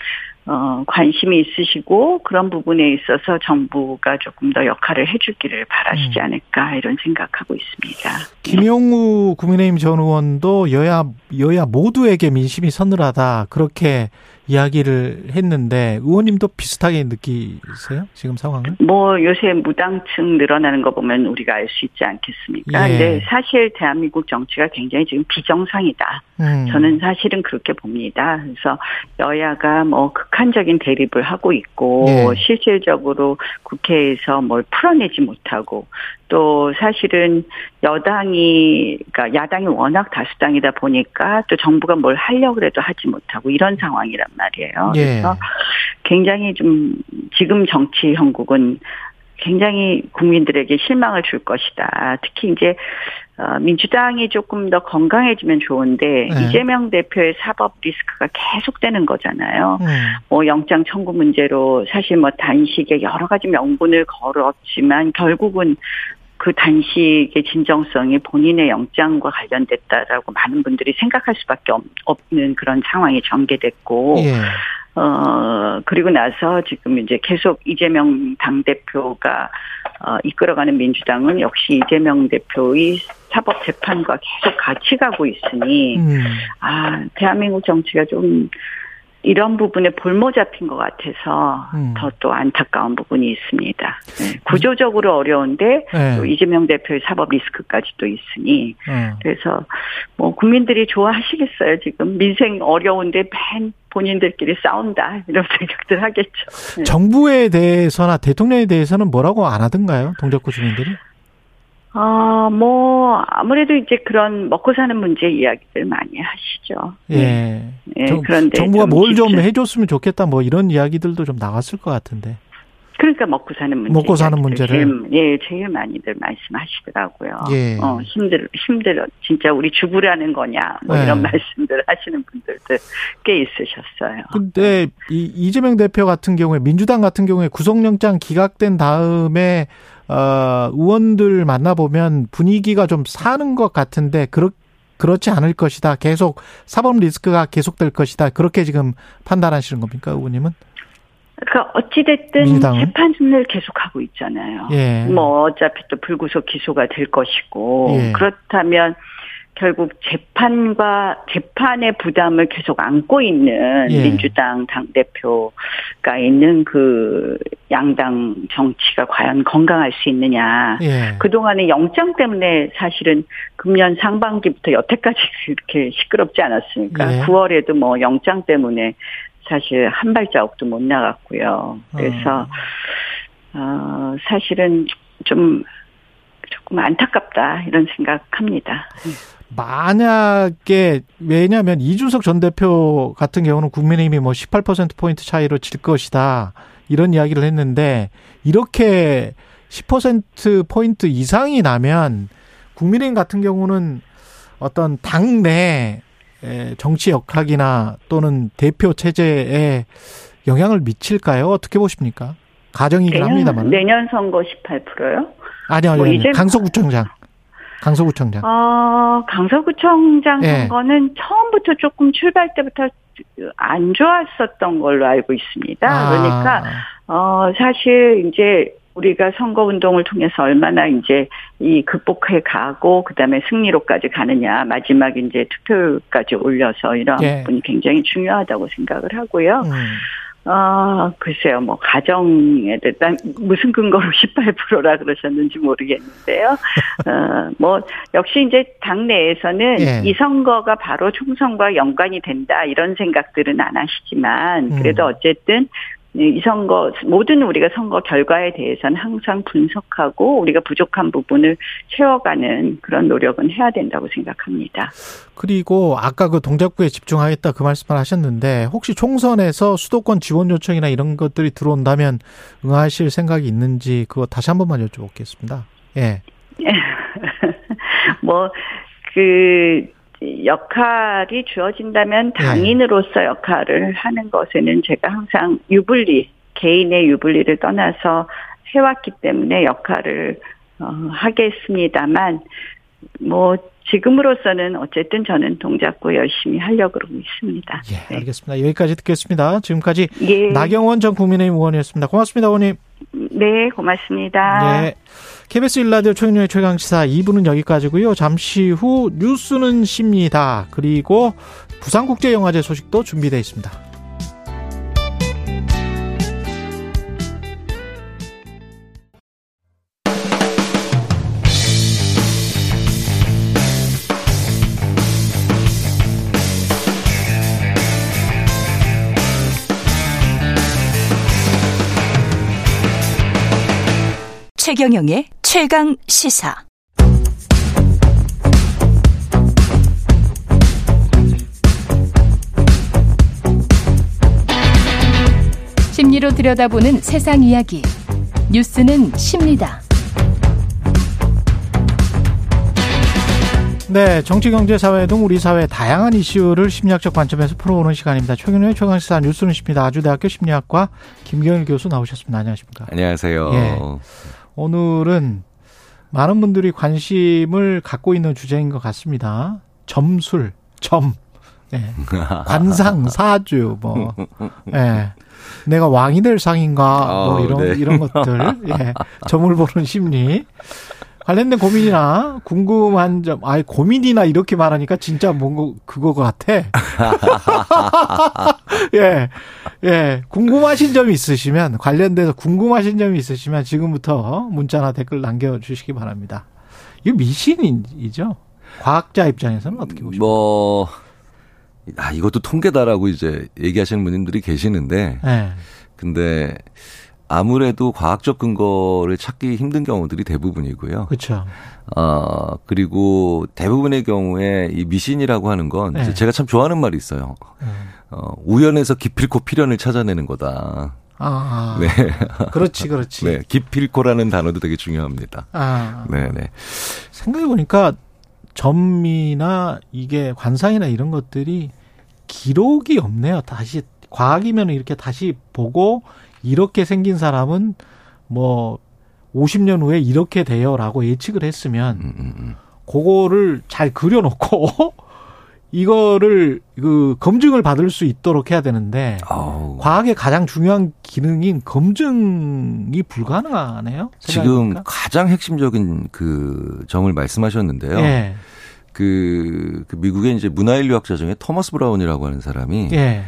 어, 관심이 있으시고 그런 부분에 있어서 정부가 조금 더 역할을 해주기를 바라시지 음. 않을까 이런 생각하고 있습니다. 김용우 국민의힘 전 의원도 여야 여야 모두에게 민심이 서늘하다 그렇게 이야기를 했는데 의원님도 비슷하게 느끼세요? 지금 상황을? 뭐 요새 무당층 늘어나는 거 보면 우리가 알 수 있지 않겠습니까? 예. 근데 사실 대한민국 정치가 굉장히 지금 비정상이다. 음. 저는 사실은 그렇게 봅니다. 그래서 여야가 뭐 극한적인 대립을 하고 있고 예. 실질적으로 국회에서 뭘 풀어내지 못하고 또 사실은 여당이 그러니까 야당이 워낙 다수당이다 보니까 또 정부가 뭘 하려고 해도 하지 못하고 이런 상황이란 말이에요. 예. 그래서 굉장히 좀 지금 정치 형국은 굉장히 국민들에게 실망을 줄 것이다. 특히 이제 어, 민주당이 조금 더 건강해지면 좋은데 네. 이재명 대표의 사법 리스크가 계속되는 거잖아요. 음. 뭐 영장 청구 문제로 사실 뭐 단식에 여러 가지 명분을 걸었지만 결국은 그 단식의 진정성이 본인의 영장과 관련됐다라고 많은 분들이 생각할 수밖에 없- 없는 그런 상황이 전개됐고 예. 어, 그리고 나서 지금 이제 계속 이재명 당대표가, 어, 이끌어가는 민주당은 역시 이재명 대표의 사법 재판과 계속 같이 가고 있으니, 음. 아, 대한민국 정치가 좀 이런 부분에 볼모 잡힌 것 같아서 음. 더또 안타까운 부분이 있습니다. 네, 구조적으로 어려운데 예. 또 이재명 대표의 사법 리스크까지 또 있으니 어. 그래서 뭐 국민들이 좋아하시겠어요 지금 민생 어려운데 맨 본인들끼리 싸운다 이런 생각들 하겠죠. 네. 정부에 대해서나 대통령에 대해서는 뭐라고 안 하던가요? 동작구 주민들이? 아뭐 아무래도 이제 그런 먹고 사는 문제 이야기들 많이 하시죠. 네. 예. 예, 정- 그런데 정부가 좀뭘좀 해줬으면 좋겠다 뭐 이런 이야기들도 좀 나왔을 것 같은데. 그러니까 먹고 사는 문제. 먹고 사는 문제를. 제일, 예, 제일 많이들 말씀하시더라고요. 예. 어, 힘들, 힘들어. 진짜 우리 죽으라는 거냐. 뭐 네. 이런 말씀들 하시는 분들도 꽤 있으셨어요. 근데 이 이재명 대표 같은 경우에 민주당 같은 경우에 구속영장 기각된 다음에 어 의원들 만나 보면 분위기가 좀 사는 것 같은데 그렇 그렇지 않을 것이다. 계속 사법 리스크가 계속될 것이다. 그렇게 지금 판단하시는 겁니까, 의원님은? 그러니까 어찌됐든 민주당은? 재판을 계속하고 있잖아요. 예. 뭐 어차피 또 불구속 기소가 될 것이고 예. 그렇다면 결국 재판과 재판의 부담을 계속 안고 있는 예. 민주당 당 대표가 있는 그 양당 정치가 과연 건강할 수 있느냐. 예. 그동안에 영장 때문에 사실은 금년 상반기부터 여태까지 이렇게 시끄럽지 않았습니까? 예. 9월에도 뭐 영장 때문에 사실 한 발자국도 못 나갔고요. 그래서 어, 사실은 좀 조금 안타깝다 이런 생각합니다. 만약에 왜냐하면 이준석 전 대표 같은 경우는 국민의힘이 뭐 18% 포인트 차이로 질 것이다 이런 이야기를 했는데 이렇게 10% 포인트 이상이 나면 국민의힘 같은 경우는 어떤 당내 정치 역학이나 또는 대표 체제에 영향을 미칠까요? 어떻게 보십니까? 가정이긴 합니다만. 내년 선거 18%요? 아니요, 아니요. 뭐. 이제- 강서구청장. 강서구청장. 어, 강서구청장 예. 선거는 처음부터 조금 출발 때부터 안 좋았었던 걸로 알고 있습니다. 아. 그러니까 어, 사실 이제 우리가 선거 운동을 통해서 얼마나 이제 이 극복해 가고 그다음에 승리로까지 가느냐 마지막 이제 투표율까지 올려서 이런 예. 부분이 굉장히 중요하다고 생각을 하고요. 음. 아 글쎄요 뭐 가정에 대한 무슨 근거로 18%라 그러셨는지 모르겠는데요. 어 뭐 역시 이제 당 내에서는 예. 이 선거가 바로 총선과 연관이 된다 이런 생각들은 안 하시지만 그래도 음. 어쨌든 이 선거 모든 우리가 선거 결과에 대해서는 항상 분석하고 우리가 부족한 부분을 채워가는 그런 노력은 해야 된다고 생각합니다. 그리고 아까 그 동작구에 집중하겠다 그 말씀을 하셨는데 혹시 총선에서 수도권 지원 요청이나 이런 것들이 들어온다면 응하실 생각이 있는지 그거 다시 한 번만 여쭤보겠습니다. 예. 뭐, 그, 역할이 주어진다면 예. 당인으로서 역할을 하는 것에는 제가 항상 유불리, 개인의 유불리를 떠나서 해왔기 때문에 역할을 어, 하겠습니다만, 뭐, 지금으로서는 어쨌든 저는 동작구 열심히 하려고 있습니다. 예, 알겠습니다. 여기까지 듣겠습니다. 지금까지 예. 나경원 전 국민의힘 의원이었습니다. 고맙습니다, 의원님. 네, 고맙습니다. 네. KBS 일라디오 최경영의 최강시사 2부는 여기까지고요. 잠시 후 뉴스는 쉽니다. 그리고 부산국제영화제 소식도 준비되어 있습니다. 최경영의 최강 시사. 심리로 들여다보는 세상 이야기. 뉴스는 쉽니다. 네, 정치, 경제, 사회 등 우리 사회 다양한 이슈를 심리학적 관점에서 풀어보는 시간입니다. 최근의 최강시사 뉴스는 십니다. 아주대학교 심리학과 김경일 교수 나오셨습니다. 안녕하십니까? 안녕하세요. 예. 오늘은 많은 분들이 관심을 갖고 있는 주제인 것 같습니다. 점술, 점, 예. 관상, 사주, 뭐, 예. 내가 왕이 될 상인가, 뭐 아우, 이런 네. 이런 것들, 예. 점을 보는 심리. 관련된 고민이나 궁금한 점, 아예 고민이나 이렇게 말하니까 진짜 뭔가 그거 같아. 예, 예. 궁금하신 점이 있으시면, 관련돼서 궁금하신 점이 있으시면 지금부터 문자나 댓글 남겨주시기 바랍니다. 이거 미신이죠? 과학자 입장에서는 어떻게 보십니까? 뭐, 아, 이것도 통계다라고 이제 얘기하시는 분들이 계시는데, 예. 근데 아무래도 과학적 근거를 찾기 힘든 경우들이 대부분이고요. 그렇죠. 어, 그리고 대부분의 경우에 이 미신이라고 하는 건 네. 제가 참 좋아하는 말이 있어요. 어, 우연에서 기필코 필연을 찾아내는 거다. 아, 네. 그렇지, 그렇지. 네. 기필코라는 단어도 되게 중요합니다. 아, 네, 네. 생각해 보니까 점이나 이게 관상이나 이런 것들이 기록이 없네요. 다시 과학이면 이렇게 다시 보고 이렇게 생긴 사람은 뭐 50년 후에 이렇게 돼요라고 예측을 했으면 음, 음, 음. 그거를 잘 그려놓고 이거를 그 검증을 받을 수 있도록 해야 되는데 아우. 과학의 가장 중요한 기능인 검증이 불가능하네요. 지금 생각해보니까. 가장 핵심적인 그 점을 말씀하셨는데요. 예, 그, 그 미국의 이제 문화인류학자 중에 토머스 브라운이라고 하는 사람이 예.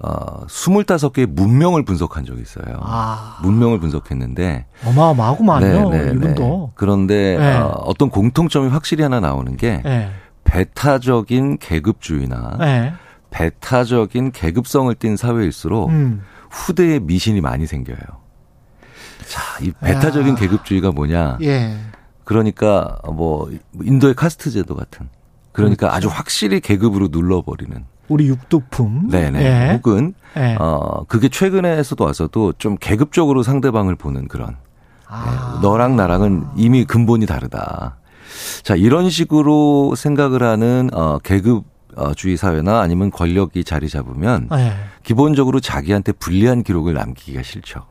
어, 25개의 문명을 분석한 적이 있어요. 아. 문명을 분석했는데 어마어마하구만요. 이분도. 그런데 네. 어, 어떤 공통점이 확실히 하나 나오는 게 예, 배타적인 계급주의나 예. 배타적인 계급성을 띈 사회일수록 음. 후대에 미신이 많이 생겨요. 자, 이 배타적인 야. 계급주의가 뭐냐? 예. 그러니까 뭐 인도의 카스트 제도 같은 그러니까 그렇죠. 아주 확실히 계급으로 눌러버리는 우리 육두품. 네네 예. 혹은 예. 어 그게 최근에서도 와서도 좀 계급적으로 상대방을 보는 그런 아. 네, 너랑 나랑은 이미 근본이 다르다. 자 이런 식으로 생각을 하는 어 계급 어, 주의 사회나 아니면 권력이 자리 잡으면 예. 기본적으로 자기한테 불리한 기록을 남기기가 싫죠.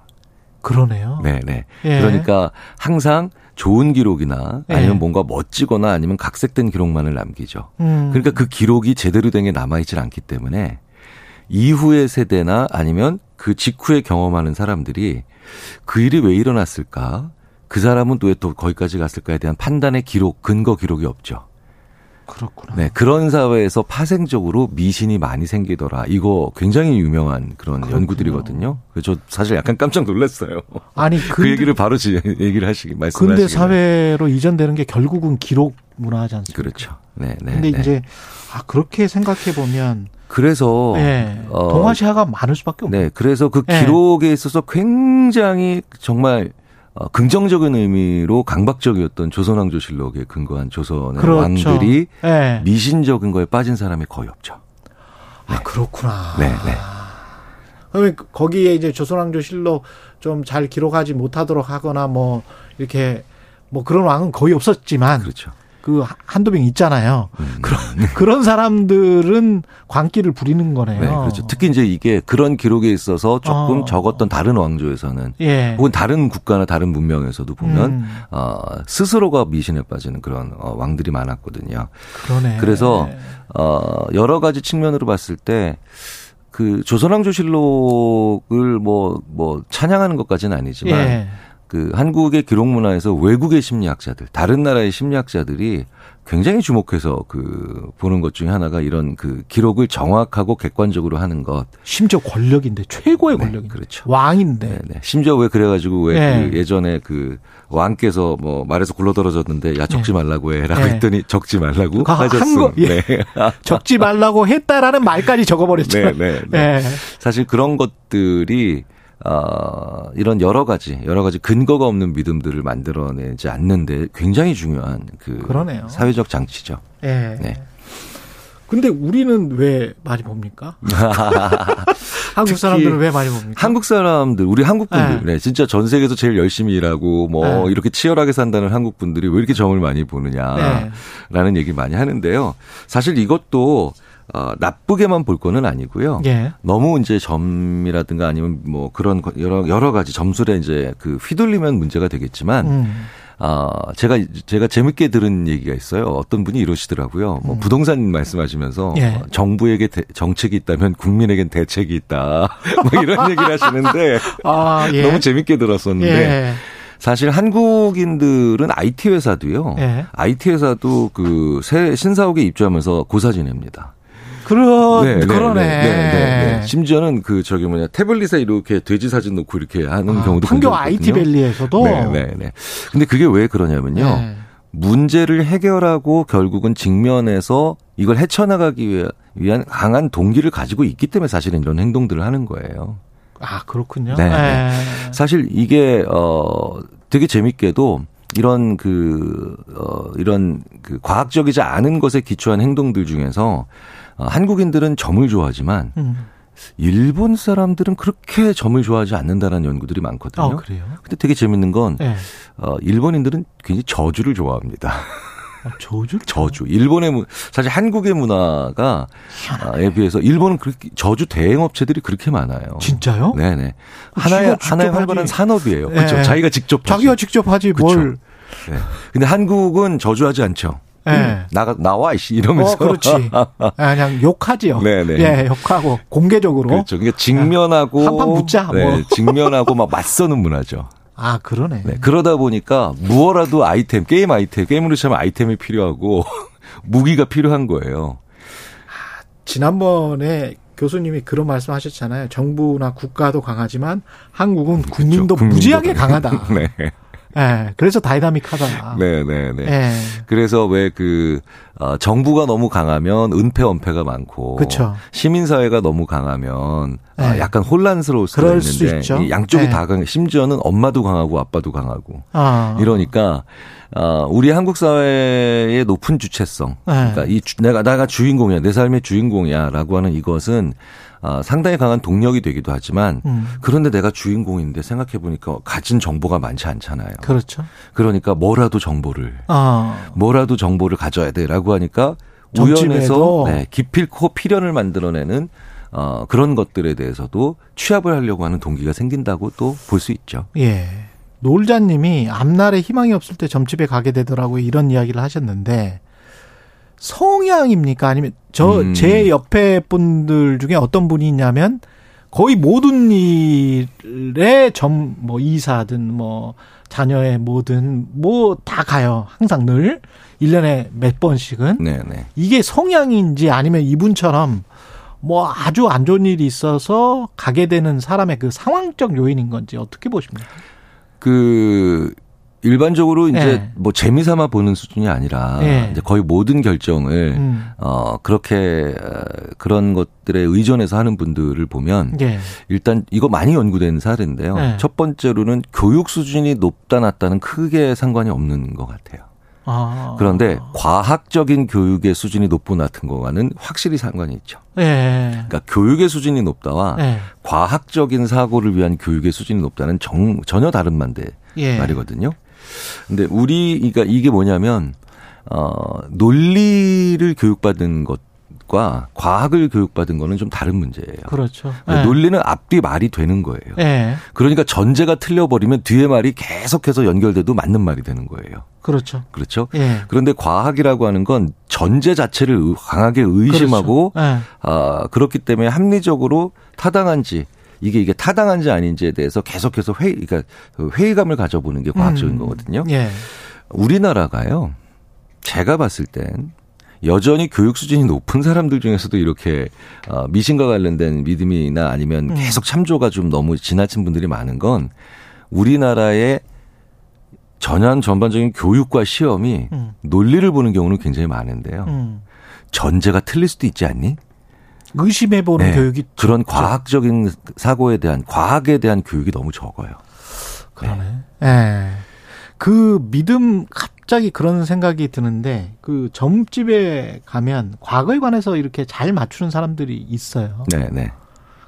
그러네요. 네 네. 예. 그러니까 항상 좋은 기록이나 예. 아니면 뭔가 멋지거나 아니면 각색된 기록만을 남기죠. 음. 그러니까 그 기록이 제대로 된 게 남아있질 않기 때문에 이후의 세대나 아니면 그 직후에 경험하는 사람들이 그 일이 왜 일어났을까? 그 사람은 또 왜 또 거기까지 갔을까에 대한 판단의 기록, 근거 기록이 없죠. 그렇구나. 네, 그런 사회에서 파생적으로 미신이 많이 생기더라. 이거 굉장히 유명한 그런 그렇군요. 연구들이거든요. 그래서 저 사실 약간 깜짝 놀랐어요. 아니 그 근대, 얘기를 바로 지- 얘기를 하시기 말씀하시기 근대 사회로 이전되는 게 결국은 기록 문화지 않습니까? 그렇죠. 네, 네. 근데 네. 이제 아 그렇게 생각해 보면 그래서 예. 어, 동아시아가 많을 수밖에 없네. 네, 그래서 그 예. 기록에 있어서 굉장히 정말 어, 긍정적인 의미로 강박적이었던 조선왕조실록에 근거한 조선의 그렇죠. 왕들이 예. 미신적인 거에 빠진 사람이 거의 없죠. 아 그렇구나. 네, 네. 그러면 거기에 이제 조선왕조실록 좀 잘 기록하지 못하도록 하거나 뭐 이렇게 뭐 그런 왕은 거의 없었지만 그렇죠. 그 한두 명 있잖아요. 음. 그런 그런 사람들은 광기를 부리는 거네요. 네, 그렇죠. 특히 이제 이게 그런 기록에 있어서 조금 어. 적었던 다른 왕조에서는 예. 혹은 다른 국가나 다른 문명에서도 보면 음. 어, 스스로가 미신에 빠지는 그런 어, 왕들이 많았거든요. 그러네. 그래서 어 여러 가지 측면으로 봤을 때 그 조선왕조실록을 뭐 뭐 찬양하는 것까지는 아니지만 예. 그 한국의 기록 문화에서 외국의 심리학자들, 다른 나라의 심리학자들이 굉장히 주목해서 그 보는 것 중에 하나가 이런 그 기록을 정확하고 객관적으로 하는 것. 심지어 권력인데 최고의 네, 권력인데 그렇죠. 왕인데 네, 네. 심지어 왜 그래가지고 왜 네. 그 예전에 그 왕께서 뭐 말에서 굴러떨어졌는데 야 적지 말라고 해라고 네. 했더니 적지 말라고 그한 하셨음. 거- 예. 네. 적지 말라고 했다라는 말까지 적어버렸잖아요. 네, 네, 네. 예. 사실 그런 것들이 어, 이런 여러 가지 여러 가지 근거가 없는 믿음들을 만들어내지 않는데 굉장히 중요한 그 그러네요. 사회적 장치죠. 예. 네. 근데 우리는 왜 많이 봅니까? 한국 사람들은 왜 많이 봅니까? 한국 사람들, 우리 한국 분들, 네. 네. 진짜 전 세계에서 제일 열심히 일하고 뭐 네. 이렇게 치열하게 산다는 한국 분들이 왜 이렇게 점을 많이 보느냐라는 네. 얘기 많이 하는데요. 사실 이것도 어, 나쁘게만 볼 거는 아니고요. 예. 너무 이제 점이라든가 아니면 뭐 그런 거- 여러 여러 가지 점술에 이제 그 휘둘리면 문제가 되겠지만 음. 아, 제가, 제가 재밌게 들은 얘기가 있어요. 어떤 분이 이러시더라고요. 뭐 부동산 말씀하시면서 음. 예. 어, 정부에게 대- 정책이 있다면 국민에겐 대책이 있다. 뭐 이런 얘기를 하시는데 아, 예. 너무 재밌게 들었었는데 예. 사실 한국인들은 IT 회사도요. 예. IT 회사도 그 새 신사옥에 입주하면서 고사 지냅니다. 그러, 그러네. 심지어는 그 저기 뭐냐 태블릿에 이렇게 돼지 사진 놓고 이렇게 하는 아, 경우도 판교 있거든요. 밸리에서도 네, 네, 네. 근데 그게 왜 그러냐면요. 네. 문제를 해결하고 결국은 직면해서 이걸 헤쳐나가기 위한 강한 동기를 가지고 있기 때문에 사실은 이런 행동들을 하는 거예요. 아, 그렇군요. 네, 네. 네. 사실 이게 어 되게 재밌게도 이런 그, 어, 이런 그 과학적이지 않은 것에 기초한 행동들 중에서 어, 한국인들은 점을 좋아하지만 음. 일본 사람들은 그렇게 점을 좋아하지 않는다는 연구들이 많거든요. 아, 그래요? 근데 되게 재밌는 건 네. 어, 일본인들은 굉장히 저주를 좋아합니다. 아, 저주? 저주. 일본의 문, 사실 한국의 문화가 에 비해서 일본은 그렇게 저주 대행 업체들이 그렇게 많아요. 진짜요? 네네. 하나의 지가 직접 하나의 활발한 하지. 산업이에요. 네. 그렇죠. 자기가 직접 자기가 하지. 직접 하지 그쵸. 뭘. 네. 근데 한국은 저주하지 않죠. 예. 음, 나가 나와 이씨 이러면서. 어, 그렇지. 아, 그냥 욕하지요. 네네. 예, 욕하고 공개적으로. 그렇죠. 그러니까 직면하고 한판 붙자, 뭐. 네, 직면하고 막 맞서는 문화죠. 아, 그러네. 네, 그러다 보니까 무어라도 아이템, 게임 아이템, 게임으로 치면 아이템이 필요하고 무기가 필요한 거예요. 지난번에 교수님이 그런 말씀 하셨잖아요. 정부나 국가도 강하지만 한국은 군민도 국민도 무지하게 강해. 강하다. 네. 예, 그래서 다이나믹하다. 네, 네, 네. 예. 그래서 왜그 어, 정부가 너무 강하면 은폐 은폐가 많고 그쵸. 시민 사회가 너무 강하면 아, 네. 약간 혼란스러울 수가 수 있는데. 이 양쪽이 네. 다 강해. 심지어는 엄마도 강하고 아빠도 강하고 아. 이러니까 어, 우리 한국 사회의 높은 주체성. 네. 그러니까 이 주- 내가 내가 주인공이야, 내 삶의 주인공이야라고 하는 이것은 어, 상당히 강한 동력이 되기도 하지만 음. 그런데 내가 주인공인데 생각해 보니까 가진 정보가 많지 않잖아요. 그렇죠. 그러니까 뭐라도 정보를 아. 뭐라도 정보를 가져야 돼라고 하니까. 우연해서 네, 기필코 필연을 만들어내는 어, 그런 것들에 대해서도 취합을 하려고 하는 동기가 생긴다고 또 볼 수 있죠. 예. 놀자님이 앞날에 희망이 없을 때 점집에 가게 되더라고요. 이런 이야기를 하셨는데 성향입니까? 아니면 저 음. 제 옆에 분들 중에 어떤 분이 있냐면 거의 모든 일에 점 뭐 이사든 뭐 자녀의 뭐든 뭐 다 가요. 항상 늘 1년에 몇 번씩은 네, 네. 이게 성향인지 아니면 이분처럼 뭐 아주 안 좋은 일이 있어서 가게 되는 사람의 그 상황적 요인인 건지 어떻게 보십니까? 그 일반적으로 이제 예. 뭐 재미삼아 보는 수준이 아니라 예. 이제 거의 모든 결정을 음. 어 그렇게 어, 그런 것들에 의존해서 하는 분들을 보면 예. 일단 이거 많이 연구된 사례인데요. 예. 첫 번째로는 교육 수준이 높다 낮다는 크게 상관이 없는 것 같아요. 아. 그런데 과학적인 교육의 수준이 높고 낮은 거와는 확실히 상관이 있죠. 예. 그러니까 교육의 수준이 높다와 예. 과학적인 사고를 위한 교육의 수준이 높다는 정, 전혀 다른 만대 예. 말이거든요. 근데 우리 그러니까 이게 뭐냐면 어 논리를 교육받은 것 과 과학을 교육받은 거는 좀 다른 문제예요. 그렇죠. 예. 논리는 앞뒤 말이 되는 거예요. 예. 그러니까 전제가 틀려버리면 뒤에 말이 계속해서 연결돼도 맞는 말이 되는 거예요. 그렇죠. 그렇죠? 예. 그런데 과학이라고 하는 건 전제 자체를 의- 강하게 의심하고 그렇죠. 예. 아, 그렇기 때문에 합리적으로 타당한지 이게 이게 타당한지 아닌지에 대해서 계속해서 회의 그러니까 그 회의감을 가져보는 게 과학적인 음. 거거든요. 예. 우리나라가요. 제가 봤을 땐 여전히 교육 수준이 높은 사람들 중에서도 이렇게 어, 미신과 관련된 믿음이나 아니면 음. 계속 참조가 좀 너무 지나친 분들이 많은 건 우리나라의 전환 전반적인 교육과 시험이 음. 논리를 보는 경우는 굉장히 많은데요. 음. 전제가 틀릴 수도 있지 않니? 의심해보는 네, 교육이 그런 과학적인 사고에 대한 과학에 대한 교육이 너무 적어요. 그러네. 예. 그 믿음 갑자기 그런 생각이 드는데 그 점집에 가면 과거에 관해서 이렇게 잘 맞추는 사람들이 있어요. 네, 네.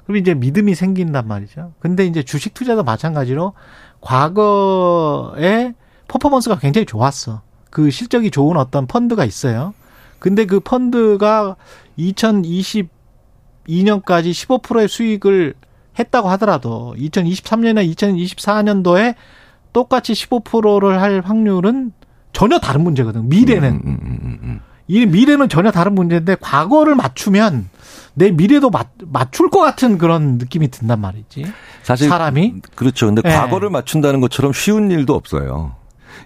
그럼 이제 믿음이 생긴단 말이죠. 근데 이제 주식 투자도 마찬가지로 과거에 퍼포먼스가 굉장히 좋았어. 그 실적이 좋은 어떤 펀드가 있어요. 근데 그 펀드가 2022년까지 15%의 수익을 했다고 하더라도 2023년이나 2024년도에 똑같이 15%를 할 확률은 전혀 다른 문제거든. 미래는. 음, 음, 음, 음, 음. 이 미래는 전혀 다른 문제인데 과거를 맞추면 내 미래도 맞, 맞출 것 같은 그런 느낌이 든단 말이지. 사실 사람이 그렇죠. 근데 예. 과거를 맞춘다는 것처럼 쉬운 일도 없어요.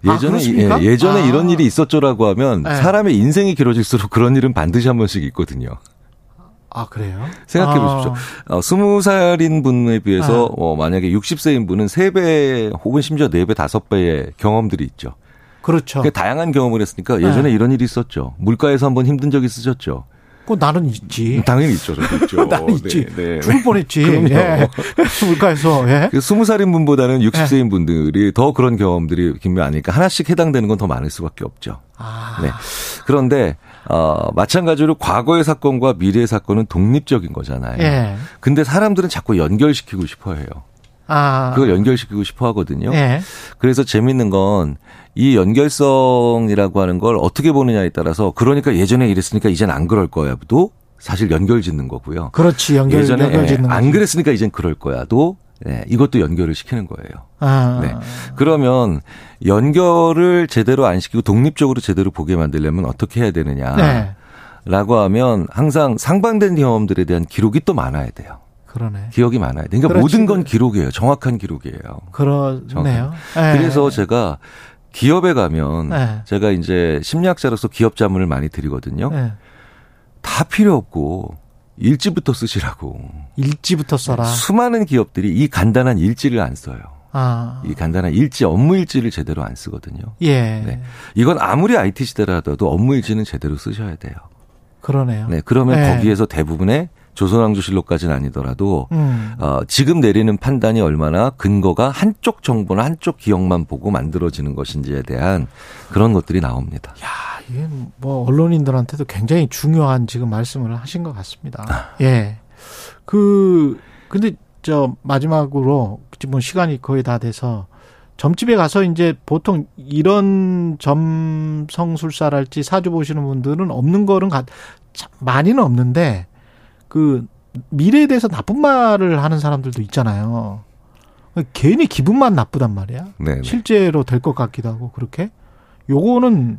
아, 예전에 그렇습니까? 예, 전에 아. 이런 일이 있었죠라고 하면 예. 사람의 인생이 길어질수록 그런 일은 반드시 한 번씩 있거든요. 아 그래요? 생각해 아. 보십시오. 어, 20살인 분에 비해서 아. 어, 만약에 60세인 분은 3배 혹은 심지어 4배, 5배의 경험들이 있죠. 그렇죠. 그러니까 다양한 경험을 했으니까 예전에 네. 이런 일이 있었죠. 물가에서 한번 힘든 적이 있으셨죠. 그 나는 있지. 당연히 있죠. 저도 있죠. 나는 있지. 네, 네. 죽을 뻔했지. 그럼요. 예. 물가에서 예. 그 20살인 분보다는 네. 60세인 분들이 더 그런 경험들이 분명 아니니까 하나씩 해당되는 건 더 많을 수밖에 없죠. 아. 네. 그런데 어 마찬가지로 과거의 사건과 미래의 사건은 독립적인 거잖아요. 예. 근데 사람들은 자꾸 연결시키고 싶어 해요. 아. 그걸 연결시키고 싶어 하거든요. 예. 그래서 재밌는 건 이 연결성이라고 하는 걸 어떻게 보느냐에 따라서 그러니까 예전에 이랬으니까 이젠 안 그럴 거야도 사실 연결 짓는 거고요. 그렇지. 연결 예전에 연결 예, 짓는 안 거지. 그랬으니까 이젠 그럴 거야도 네, 이것도 연결을 시키는 거예요. 아. 네. 그러면 연결을 제대로 안 시키고 독립적으로 제대로 보게 만들려면 어떻게 해야 되느냐? 네. 라고 하면 항상 상반된 경험들에 대한 기록이 또 많아야 돼요. 그러네. 기억이 많아야 돼. 그러니까 그렇지. 모든 건 기록이에요. 정확한 기록이에요. 그러네요. 예. 그래서 제가 기업에 가면 네. 제가 이제 심리학자로서 기업 자문을 많이 드리거든요. 예. 다 필요 없고 일지부터 쓰시라고. 일지부터 써라. 수많은 기업들이 이 간단한 일지를 안 써요. 아. 이 간단한 일지, 업무 일지를 제대로 안 쓰거든요. 예. 네. 이건 아무리 IT 시대라도 업무 일지는 제대로 쓰셔야 돼요. 그러네요. 네. 그러면 네. 거기에서 대부분의 조선왕조실록까지는 아니더라도 음. 어, 지금 내리는 판단이 얼마나 근거가 한쪽 정보나 한쪽 기억만 보고 만들어지는 것인지에 대한 그런 것들이 나옵니다. 이게 뭐 언론인들한테도 굉장히 중요한 지금 말씀을 하신 것 같습니다. 예. 그 근데 저 마지막으로 지금 뭐 시간이 거의 다 돼서 점집에 가서 이제 보통 이런 점성술사랄지 사주 보시는 분들은 없는 거는 가, 참 많이는 없는데 그 미래에 대해서 나쁜 말을 하는 사람들도 있잖아요. 괜히 기분만 나쁘단 말이야. 네. 네. 실제로 될 것 같기도 하고 그렇게 요거는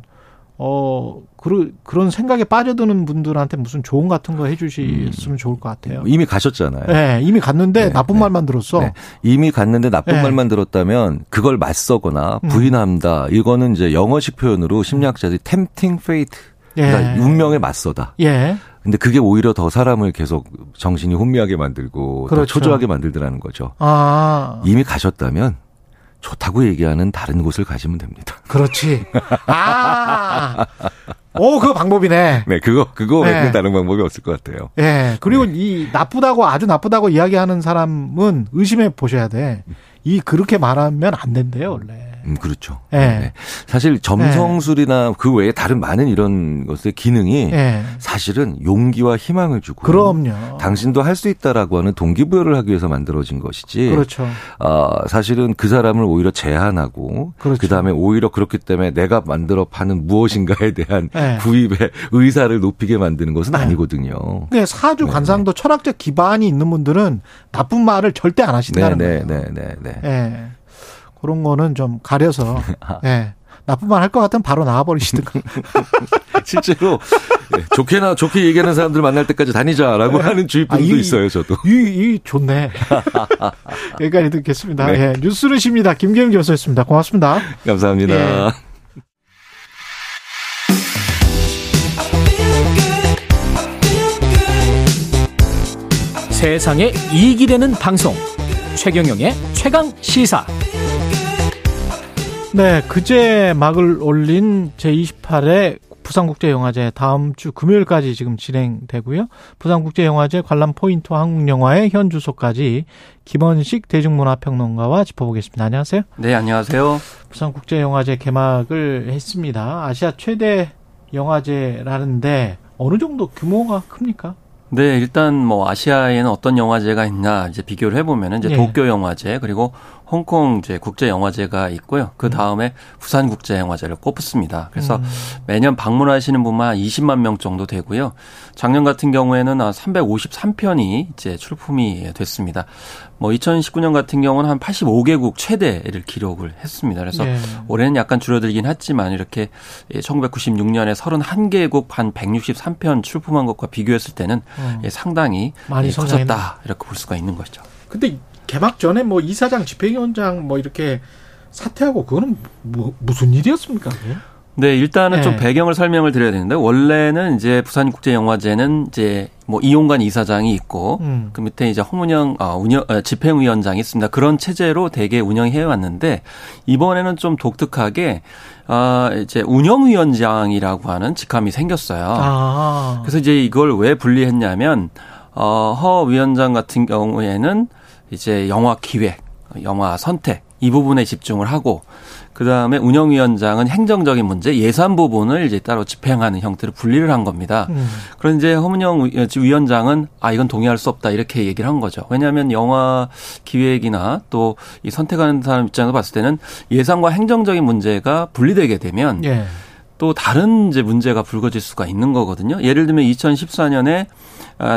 어 그런 그런 생각에 빠져드는 분들한테 무슨 조언 같은 거 해주셨으면 좋을 것 같아요. 이미 가셨잖아요. 네, 이미 갔는데 네, 나쁜 네. 말만 들었어. 네. 이미 갔는데 나쁜 네. 말만 들었다면 그걸 맞서거나 음. 부인한다. 이거는 이제 영어식 표현으로 심리학자들이 tempting fate. 그러니까 예. 운명에 맞서다. 예, 근데 그게 오히려 더 사람을 계속 정신이 혼미하게 만들고 더 그렇죠. 초조하게 만들더라는 거죠. 아, 이미 가셨다면 좋다고 얘기하는 다른 곳을 가시면 됩니다. 그렇지. 아, 오, 그 방법이네. 네, 그거 그거 네. 외에는 다른 방법이 없을 것 같아요. 예, 그리고 이 나쁘다고 아주 나쁘다고 이야기하는 사람은 의심해 보셔야 돼. 이 그렇게 말하면 안 된대요, 원래. 음, 그렇죠. 예. 네. 사실 점성술이나 그 외에 다른 많은 이런 것의 기능이 예. 사실은 용기와 희망을 주고 그럼요. 당신도 할 수 있다라고 하는 동기부여를 하기 위해서 만들어진 것이지. 그렇죠. 아, 사실은 그 사람을 오히려 제한하고 그렇죠. 그 다음에 오히려 그렇기 때문에 내가 만들어 파는 무엇인가에 대한 네. 구입의 의사를 높이게 만드는 것은 아니거든요. 근데 사주 관상도 철학적 기반이 있는 분들은 나쁜 말을 절대 안 하신다는 네, 거예요. 네, 네, 네, 네. 예. 그런 거는 좀 가려서 예. 나쁜 말 할 것 같으면 바로 나와버리시든가. 실제로 네, 좋게나 좋게 얘기하는 사람들 만날 때까지 다니자라고 하는 주의품도 아, 이- 있어요, 저도. 이, 이 좋네. 여기까지 듣겠습니다. 네. 예. 뉴스르십니다. 김경희 교수였습니다. 고맙습니다. 감사합니다. 예. 세상에 이익이 되는 방송 최경영의 최강 시사 네, 그제 막을 올린 제28회 부산국제영화제 다음 주 금요일까지 지금 진행되고요. 부산국제영화제 관람 포인트 한국영화의 현 주소까지 김원식 대중문화평론가와 짚어보겠습니다. 안녕하세요. 네, 안녕하세요. 부산국제영화제 개막을 했습니다. 아시아 최대 영화제라는데 어느 정도 규모가 큽니까? 네, 일단 뭐 아시아에는 어떤 영화제가 있나 이제 비교를 해보면은 이제 예. 도쿄 영화제 그리고 홍콩 이제 국제 영화제가 있고요. 그 다음에 부산 국제 영화제를 꼽습니다. 그래서 음. 매년 방문하시는 분만 한 20만 명 정도 되고요. 작년 같은 경우에는 한 353편이 이제 출품이 됐습니다. 뭐 2019년 같은 경우는 한 85개국 최대를 기록을 했습니다. 그래서 예. 올해는 약간 줄어들긴 했지만 이렇게 1996년에 31개국 한 163편 출품한 것과 비교했을 때는 어. 예, 상당히 많이 예. 커졌다 이렇게 볼 수가 있는 거죠. 근데 개막 전에 뭐 이사장 집행위원장 뭐 이렇게 사퇴하고 그거는 뭐, 무슨 일이었습니까? 그게? 네, 일단은 네. 좀 배경을 설명을 드려야 되는데 원래는 이제 부산국제영화제는 이제 뭐 이용관 이사장이 있고 음. 그 밑에 이제 홍운영 어, 운영 어, 집행위원장이 있습니다. 그런 체제로 대개 운영해 왔는데 이번에는 좀 독특하게 아 이제 운영위원장이라고 하는 직함이 생겼어요. 아. 그래서 이제 이걸 왜 분리했냐면 어, 허 위원장 같은 경우에는 이제 영화 기획, 영화 선택 이 부분에 집중을 하고 그그 다음에 운영위원장은 행정적인 문제, 예산 부분을 이제 따로 집행하는 형태로 분리를 한 겁니다. 음. 그런데 이제 허문영 위원장은 아 이건 동의할 수 없다 이렇게 얘기를 한 거죠. 왜냐하면 영화 기획이나 또 이 선택하는 사람 입장에서 봤을 때는 예산과 행정적인 문제가 분리되게 되면 예. 또 다른 이제 문제가 불거질 수가 있는 거거든요. 예를 들면 2014년에 아,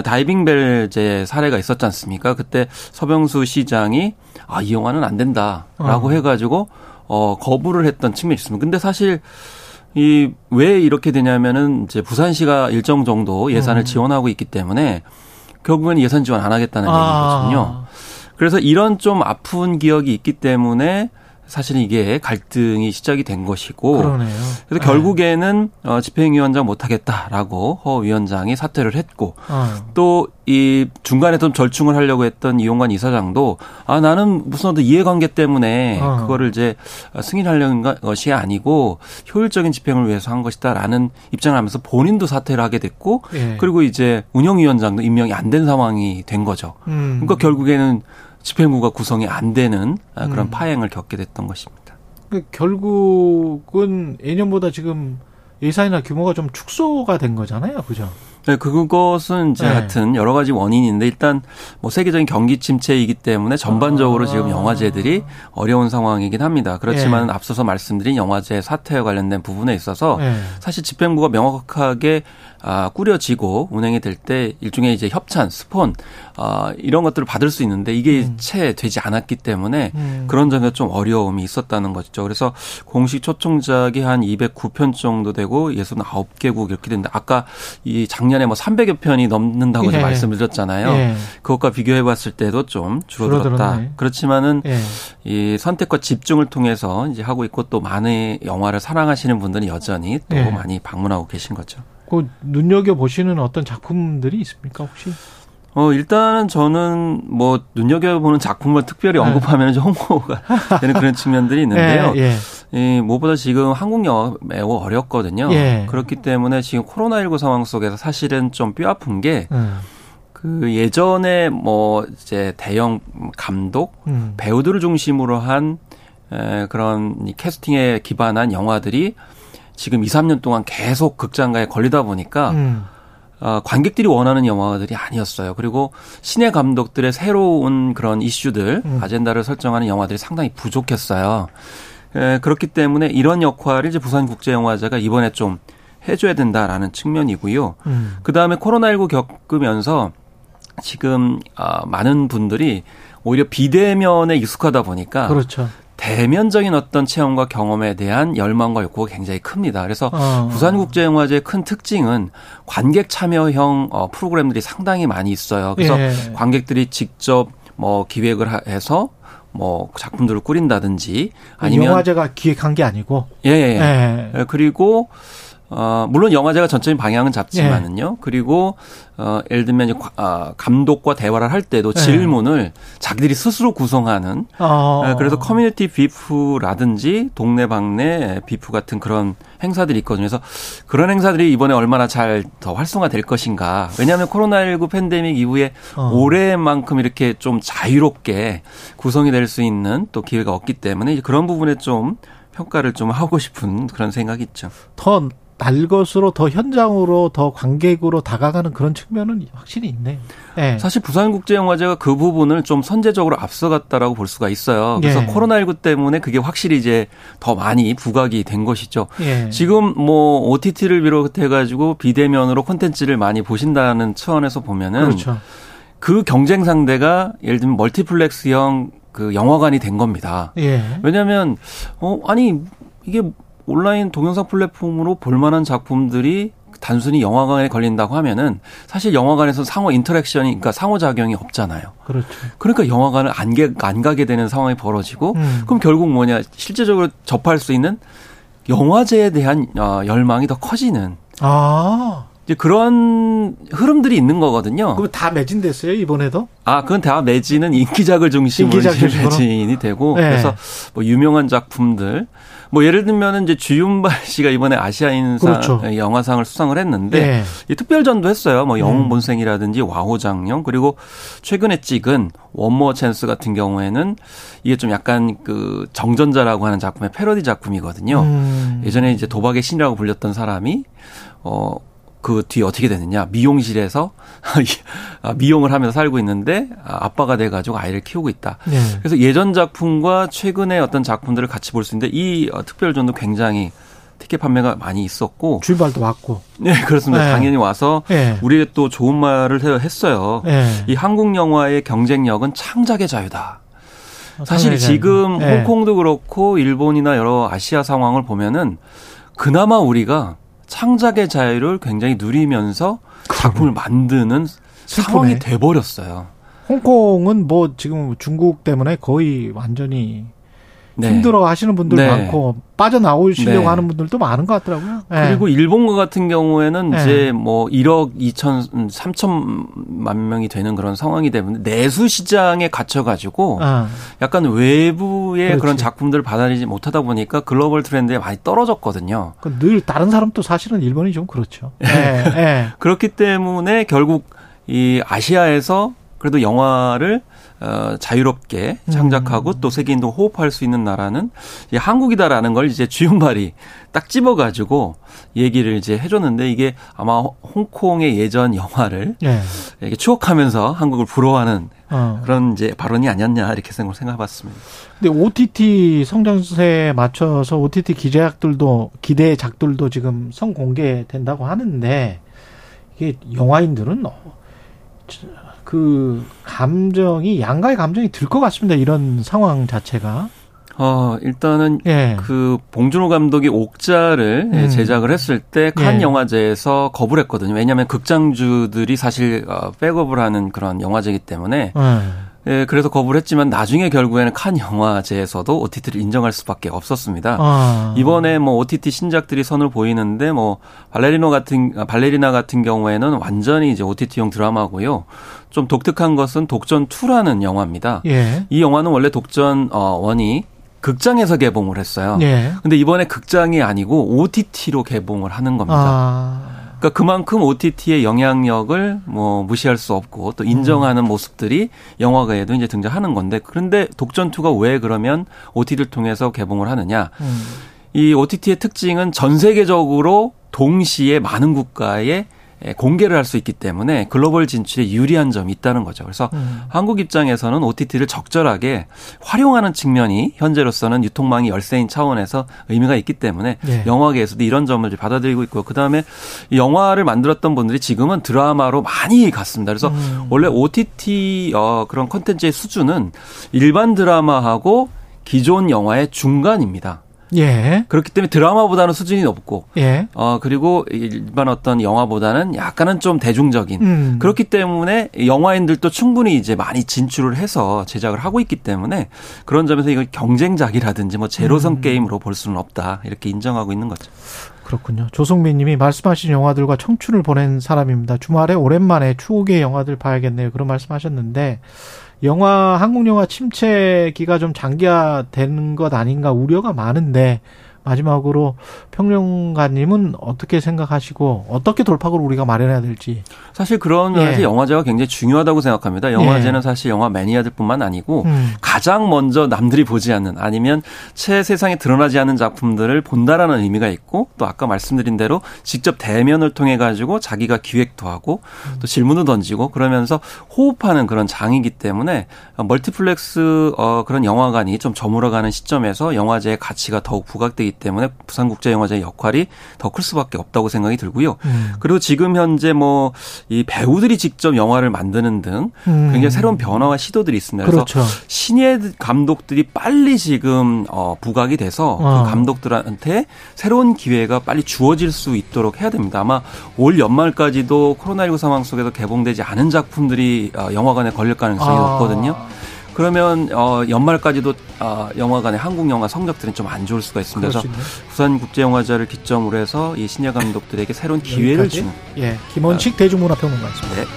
다이빙벨제 사례가 있었지 않습니까? 그때 서병수 시장이 아, 이 영화는 안 된다라고 어. 해가지고 어, 거부를 했던 측면이 있습니다. 근데 사실 이 왜 이렇게 되냐면은 이제 부산시가 일정 정도 예산을 음. 지원하고 있기 때문에 결국엔 예산 지원 안 하겠다는 아. 얘기거든요. 그래서 이런 좀 아픈 기억이 있기 때문에 사실은 이게 갈등이 시작이 된 것이고 그러네요. 그래서 네. 결국에는 어, 집행위원장 못하겠다라고 허 위원장이 사퇴를 했고 어. 또이 중간에 좀 절충을 하려고 했던 이용관 이사장도 아 나는 무슨 어떤 이해관계 때문에 어. 그거를 이제 승인하려는 것이 아니고 효율적인 집행을 위해서 한 것이다라는 입장을 하면서 본인도 사퇴를 하게 됐고 예. 그리고 이제 운영위원장도 임명이 안 된 상황이 된 거죠. 음. 그러니까 결국에는 집행부가 구성이 안 되는 아, 그런 음. 파행을 겪게 됐던 것입니다. 그 결국은 예년보다 지금 예산이나 규모가 좀 축소가 된 거잖아요. 그죠? 네, 그것은 이제 네. 하여튼 여러 가지 원인인데 일단 뭐 세계적인 경기 침체이기 때문에 전반적으로 아. 지금 영화제들이 어려운 상황이긴 합니다. 그렇지만 예. 앞서서 말씀드린 영화제 사태와 관련된 부분에 있어서 예. 사실 집행부가 명확하게 아, 꾸려지고 운행이 될 때 일종의 이제 협찬, 스폰 아, 이런 것들을 받을 수 있는데 이게 채 되지 않았기 때문에 음. 그런 점에서 좀 어려움이 있었다는 거죠. 그래서 공식 초청작이 한 209편 정도 되고 69개국 이렇게 된다. 아까 이 작년에 뭐 300여 편이 넘는다고 예. 말씀을 드렸잖아요. 예. 그것과 비교해 봤을 때도 좀 줄어들었다. 줄어들었네. 그렇지만은 예. 이 선택과 집중을 통해서 이제 하고 있고 또 많은 영화를 사랑하시는 분들은 여전히 또 예. 많이 방문하고 계신 거죠. 그 눈여겨 보시는 어떤 작품들이 있습니까 혹시? 어, 일단은 저는 뭐 눈여겨 보는 작품을 특별히 네. 언급하면 좀 홍보가 되는 그런 측면들이 있는데요. 예, 이 무엇보다 지금 한국 영화 매우 어렵거든요. 예. 그렇기 때문에 지금 코로나19 상황 속에서 사실은 좀 뼈 아픈 게 음. 그 예전에 뭐 이제 대형 감독, 음. 배우들을 중심으로 한 에, 그런 이 캐스팅에 기반한 영화들이 지금 2, 3년 동안 계속 극장가에 걸리다 보니까 음. 어, 관객들이 원하는 영화들이 아니었어요. 그리고 신의 감독들의 새로운 그런 이슈들, 음. 아젠다를 설정하는 영화들이 상당히 부족했어요. 에, 그렇기 때문에 이런 역할을 이제 부산국제영화제가 이번에 좀 해줘야 된다라는 측면이고요. 음. 그 다음에 코로나19 겪으면서 지금 아, 많은 분들이 오히려 비대면에 익숙하다 보니까 그렇죠. 대면적인 어떤 체험과 경험에 대한 열망과 욕구가 굉장히 큽니다. 그래서 어. 부산국제영화제의 큰 특징은 관객 참여형 어, 프로그램들이 상당히 많이 있어요. 그래서 예. 관객들이 직접 뭐 기획을 하- 해서 뭐 작품들을 꾸린다든지 아니면 영화제가 기획한 게 아니고. 예, 예, 예. 예. 그리고 어 물론 영화제가 전체적인 방향은 잡지만은요. 그리고 어 예를 들면 이제 과- 아, 감독과 대화를 할 때도 예. 질문을 자기들이 스스로 구성하는 어. 예, 그래서 커뮤니티 BIFF라든지 동네방네 BIFF 같은 그런 행사들이 있거든요. 그래서 그런 행사들이 이번에 얼마나 잘 더 활성화될 것인가. 왜냐하면 코로나19 팬데믹 이후에 어. 올해만큼 이렇게 좀 자유롭게 구성이 될 수 있는 또 기회가 없기 때문에 그런 부분에 좀 평가를 좀 하고 싶은 그런 생각이 있죠. 더 날 것으로 더 현장으로 더 관객으로 다가가는 그런 측면은 확실히 있네요. 예. 사실 부산국제영화제가 그 부분을 좀 선제적으로 앞서갔다라고 볼 수가 있어요. 그래서 예. 코로나19 때문에 그게 확실히 이제 더 많이 부각이 된 것이죠. 예. 지금 뭐 OTT를 비롯해 가지고 비대면으로 콘텐츠를 많이 보신다는 차원에서 보면은 그렇죠. 그 경쟁 상대가 예를 들면 멀티플렉스형 그 영화관이 된 겁니다. 예. 왜냐하면 어 아니 이게 온라인 동영상 플랫폼으로 볼 만한 작품들이 단순히 영화관에 걸린다고 하면은 사실 영화관에서 상호 interaction이 그러니까 상호작용이 없잖아요. 그렇죠. 그러니까 영화관을 안, 게, 안 가게 되는 상황이 벌어지고 음. 그럼 결국 뭐냐 실제적으로 접할 수 있는 영화제에 대한 어, 열망이 더 커지는 아. 이제 그런 흐름들이 있는 거거든요. 그럼 다 매진됐어요, 이번에도? 아, 그건 다 매진은 인기작을 중심으로 인기작? 매진이 되고 네. 그래서 뭐 유명한 작품들 뭐 예를 들면은 이제 주윤발 씨가 이번에 아시아인상 그렇죠. 영화상을 수상을 했는데 예. 이 특별전도 했어요. 뭐 영웅 음. 본생이라든지 와호장령 그리고 최근에 찍은 원모 찬스 같은 경우에는 이게 좀 약간 그 정전자라고 하는 작품의 패러디 작품이거든요. 음. 예전에 이제 도박의 신이라고 불렸던 사람이 어. 그 뒤에 어떻게 되느냐 미용실에서 아, 미용을 하면서 살고 있는데 아, 아빠가 돼 가지고 아이를 키우고 있다. 네. 그래서 예전 작품과 최근의 어떤 작품들을 같이 볼 수 있는데 이 어, 특별전도 굉장히 티켓 판매가 많이 있었고 주발도 왔고. 네 그렇습니다. 네. 당연히 와서 예. 우리에게 또 좋은 말을 해- 했어요. 예. 이 한국 영화의 경쟁력은 창작의 자유다. 사실 상당히 지금 잘- 예. 홍콩도 그렇고 일본이나 여러 아시아 상황을 보면은 그나마 우리가 창작의 자유를 굉장히 누리면서 작품을 만드는 상황이 돼버렸어요. 홍콩은 뭐 지금 중국 때문에 거의 완전히 네. 힘들어 하시는 분들 네. 많고 빠져나오시려고 네. 하는 분들도 많은 것 같더라고요. 예. 그리고 일본과 같은 경우에는 네. 이제 뭐 1억 2천 3천만 명이 되는 그런 상황이 되면 내수 시장에 갇혀 가지고 아. 약간 외부의 그렇지. 그런 작품들을 받아들이지 못하다 보니까 글로벌 트렌드에 많이 떨어졌거든요. 그늘 다른 사람도 사실은 일본이 좀 그렇죠. 예. 예. 그렇기 때문에 결국 이 아시아에서 그래도 영화를 어, 자유롭게 창작하고 또 세계인도 호흡할 수 있는 나라는 이 한국이다라는 걸 이제 주윤발이 딱 집어가지고 얘기를 이제 해줬는데 이게 아마 홍콩의 예전 영화를 예. 이렇게 추억하면서 한국을 부러워하는 어. 그런 이제 발언이 아니었냐 이렇게 생각을 생각해봤습니다. 근데 OTT 성장세에 맞춰서 OTT 기대작들도 기대작들도 지금 성공개된다고 하는데 이게 영화인들은 어, 저- 그 감정이 양가의 감정이 들 것 같습니다. 이런 상황 자체가. 어, 일단은 예. 그 봉준호 감독이 옥자를 음. 제작을 했을 때칸 예. 영화제에서 거부를 했거든요. 왜냐하면 극장주들이 사실 어, 백업을 하는 그런 영화제이기 때문에 예. 예, 그래서 거부를 했지만 나중에 결국에는 칸 영화제에서도 OTT를 인정할 수밖에 없었습니다. 아. 이번에 뭐 OTT 신작들이 선을 보이는데 뭐 발레리노 같은 아, 발레리나 같은 경우에는 완전히 이제 OTT용 드라마고요. 좀 독특한 것은 독전 2라는 영화입니다. 예. 이 영화는 원래 독전 어, 1이 극장에서 개봉을 했어요. 예. 근데 이번에 극장이 아니고 OTT로 개봉을 하는 겁니다. 아. 그러니까 그만큼 OTT의 영향력을 뭐 무시할 수 없고 또 인정하는 모습들이 영화계에도 이제 등장하는 건데 그런데 독전 2가 왜 그러면 OTT를 통해서 개봉을 하느냐? 음. 이 OTT의 특징은 전 세계적으로 동시에 많은 국가에 에, 공개를 할 수 있기 때문에 글로벌 진출에 유리한 점이 있다는 거죠. 그래서 음. 한국 입장에서는 OTT를 적절하게 활용하는 측면이 현재로서는 유통망이 열세인 차원에서 의미가 있기 때문에 예. 영화계에서도 이런 점을 받아들이고 있고 그다음에 이 영화를 만들었던 분들이 지금은 드라마로 많이 갔습니다. 그래서 음. 원래 OTT 어 그런 콘텐츠의 수준은 일반 드라마하고 기존 영화의 중간입니다. 예. 그렇기 때문에 드라마보다는 수준이 높고 예. 어 그리고 일반 어떤 영화보다는 약간은 좀 대중적인 음. 그렇기 때문에 영화인들도 충분히 이제 많이 진출을 해서 제작을 하고 있기 때문에 그런 점에서 이걸 경쟁작이라든지 뭐 제로섬 음. 게임으로 볼 수는 없다 이렇게 인정하고 있는 거죠. 그렇군요. 조성민 님이 말씀하신 영화들과 청춘을 보낸 사람입니다. 주말에 오랜만에 추억의 영화들 봐야겠네요. 그런 말씀 하셨는데, 영화, 한국 영화 침체기가 좀 장기화되는 것 아닌가 우려가 많은데, 마지막으로 평론가님은 어떻게 생각하시고, 어떻게 돌파구를 우리가 마련해야 될지. 사실 그런 면에서 예. 영화제가 굉장히 중요하다고 생각합니다. 영화제는 사실 영화 매니아들뿐만 아니고 음. 가장 먼저 남들이 보지 않는 아니면 채 세상에 드러나지 않는 작품들을 본다라는 의미가 있고 또 아까 말씀드린 대로 직접 대면을 통해 가지고 자기가 기획도 하고 또 질문도 던지고 그러면서 호흡하는 그런 장이기 때문에 멀티플렉스 어 그런 영화관이 좀 저물어가는 시점에서 영화제의 가치가 더욱 부각되기 때문에 부산국제영화제의 역할이 더 클 수밖에 없다고 생각이 들고요. 음. 그리고 지금 현재 뭐 이 배우들이 직접 영화를 만드는 등 음. 굉장히 새로운 변화와 시도들이 있습니다. 그래서 그렇죠. 신예 감독들이 빨리 지금 어 부각이 돼서 어. 그 감독들한테 새로운 기회가 빨리 주어질 수 있도록 해야 됩니다. 아마 올 연말까지도 코로나19 상황 속에서 개봉되지 않은 작품들이 어, 영화관에 걸릴 가능성이 아. 높거든요. 그러면 어 연말까지도 어 영화관의 한국 영화 성적들은 좀 안 좋을 수가 있습니다. 그래서 수 있네요. 부산 국제영화제를 기점으로 해서 이 신예 감독들에게 새로운 기회를 여기까지. 주는 예. 김원식 대중문화평론가였습니다. 네.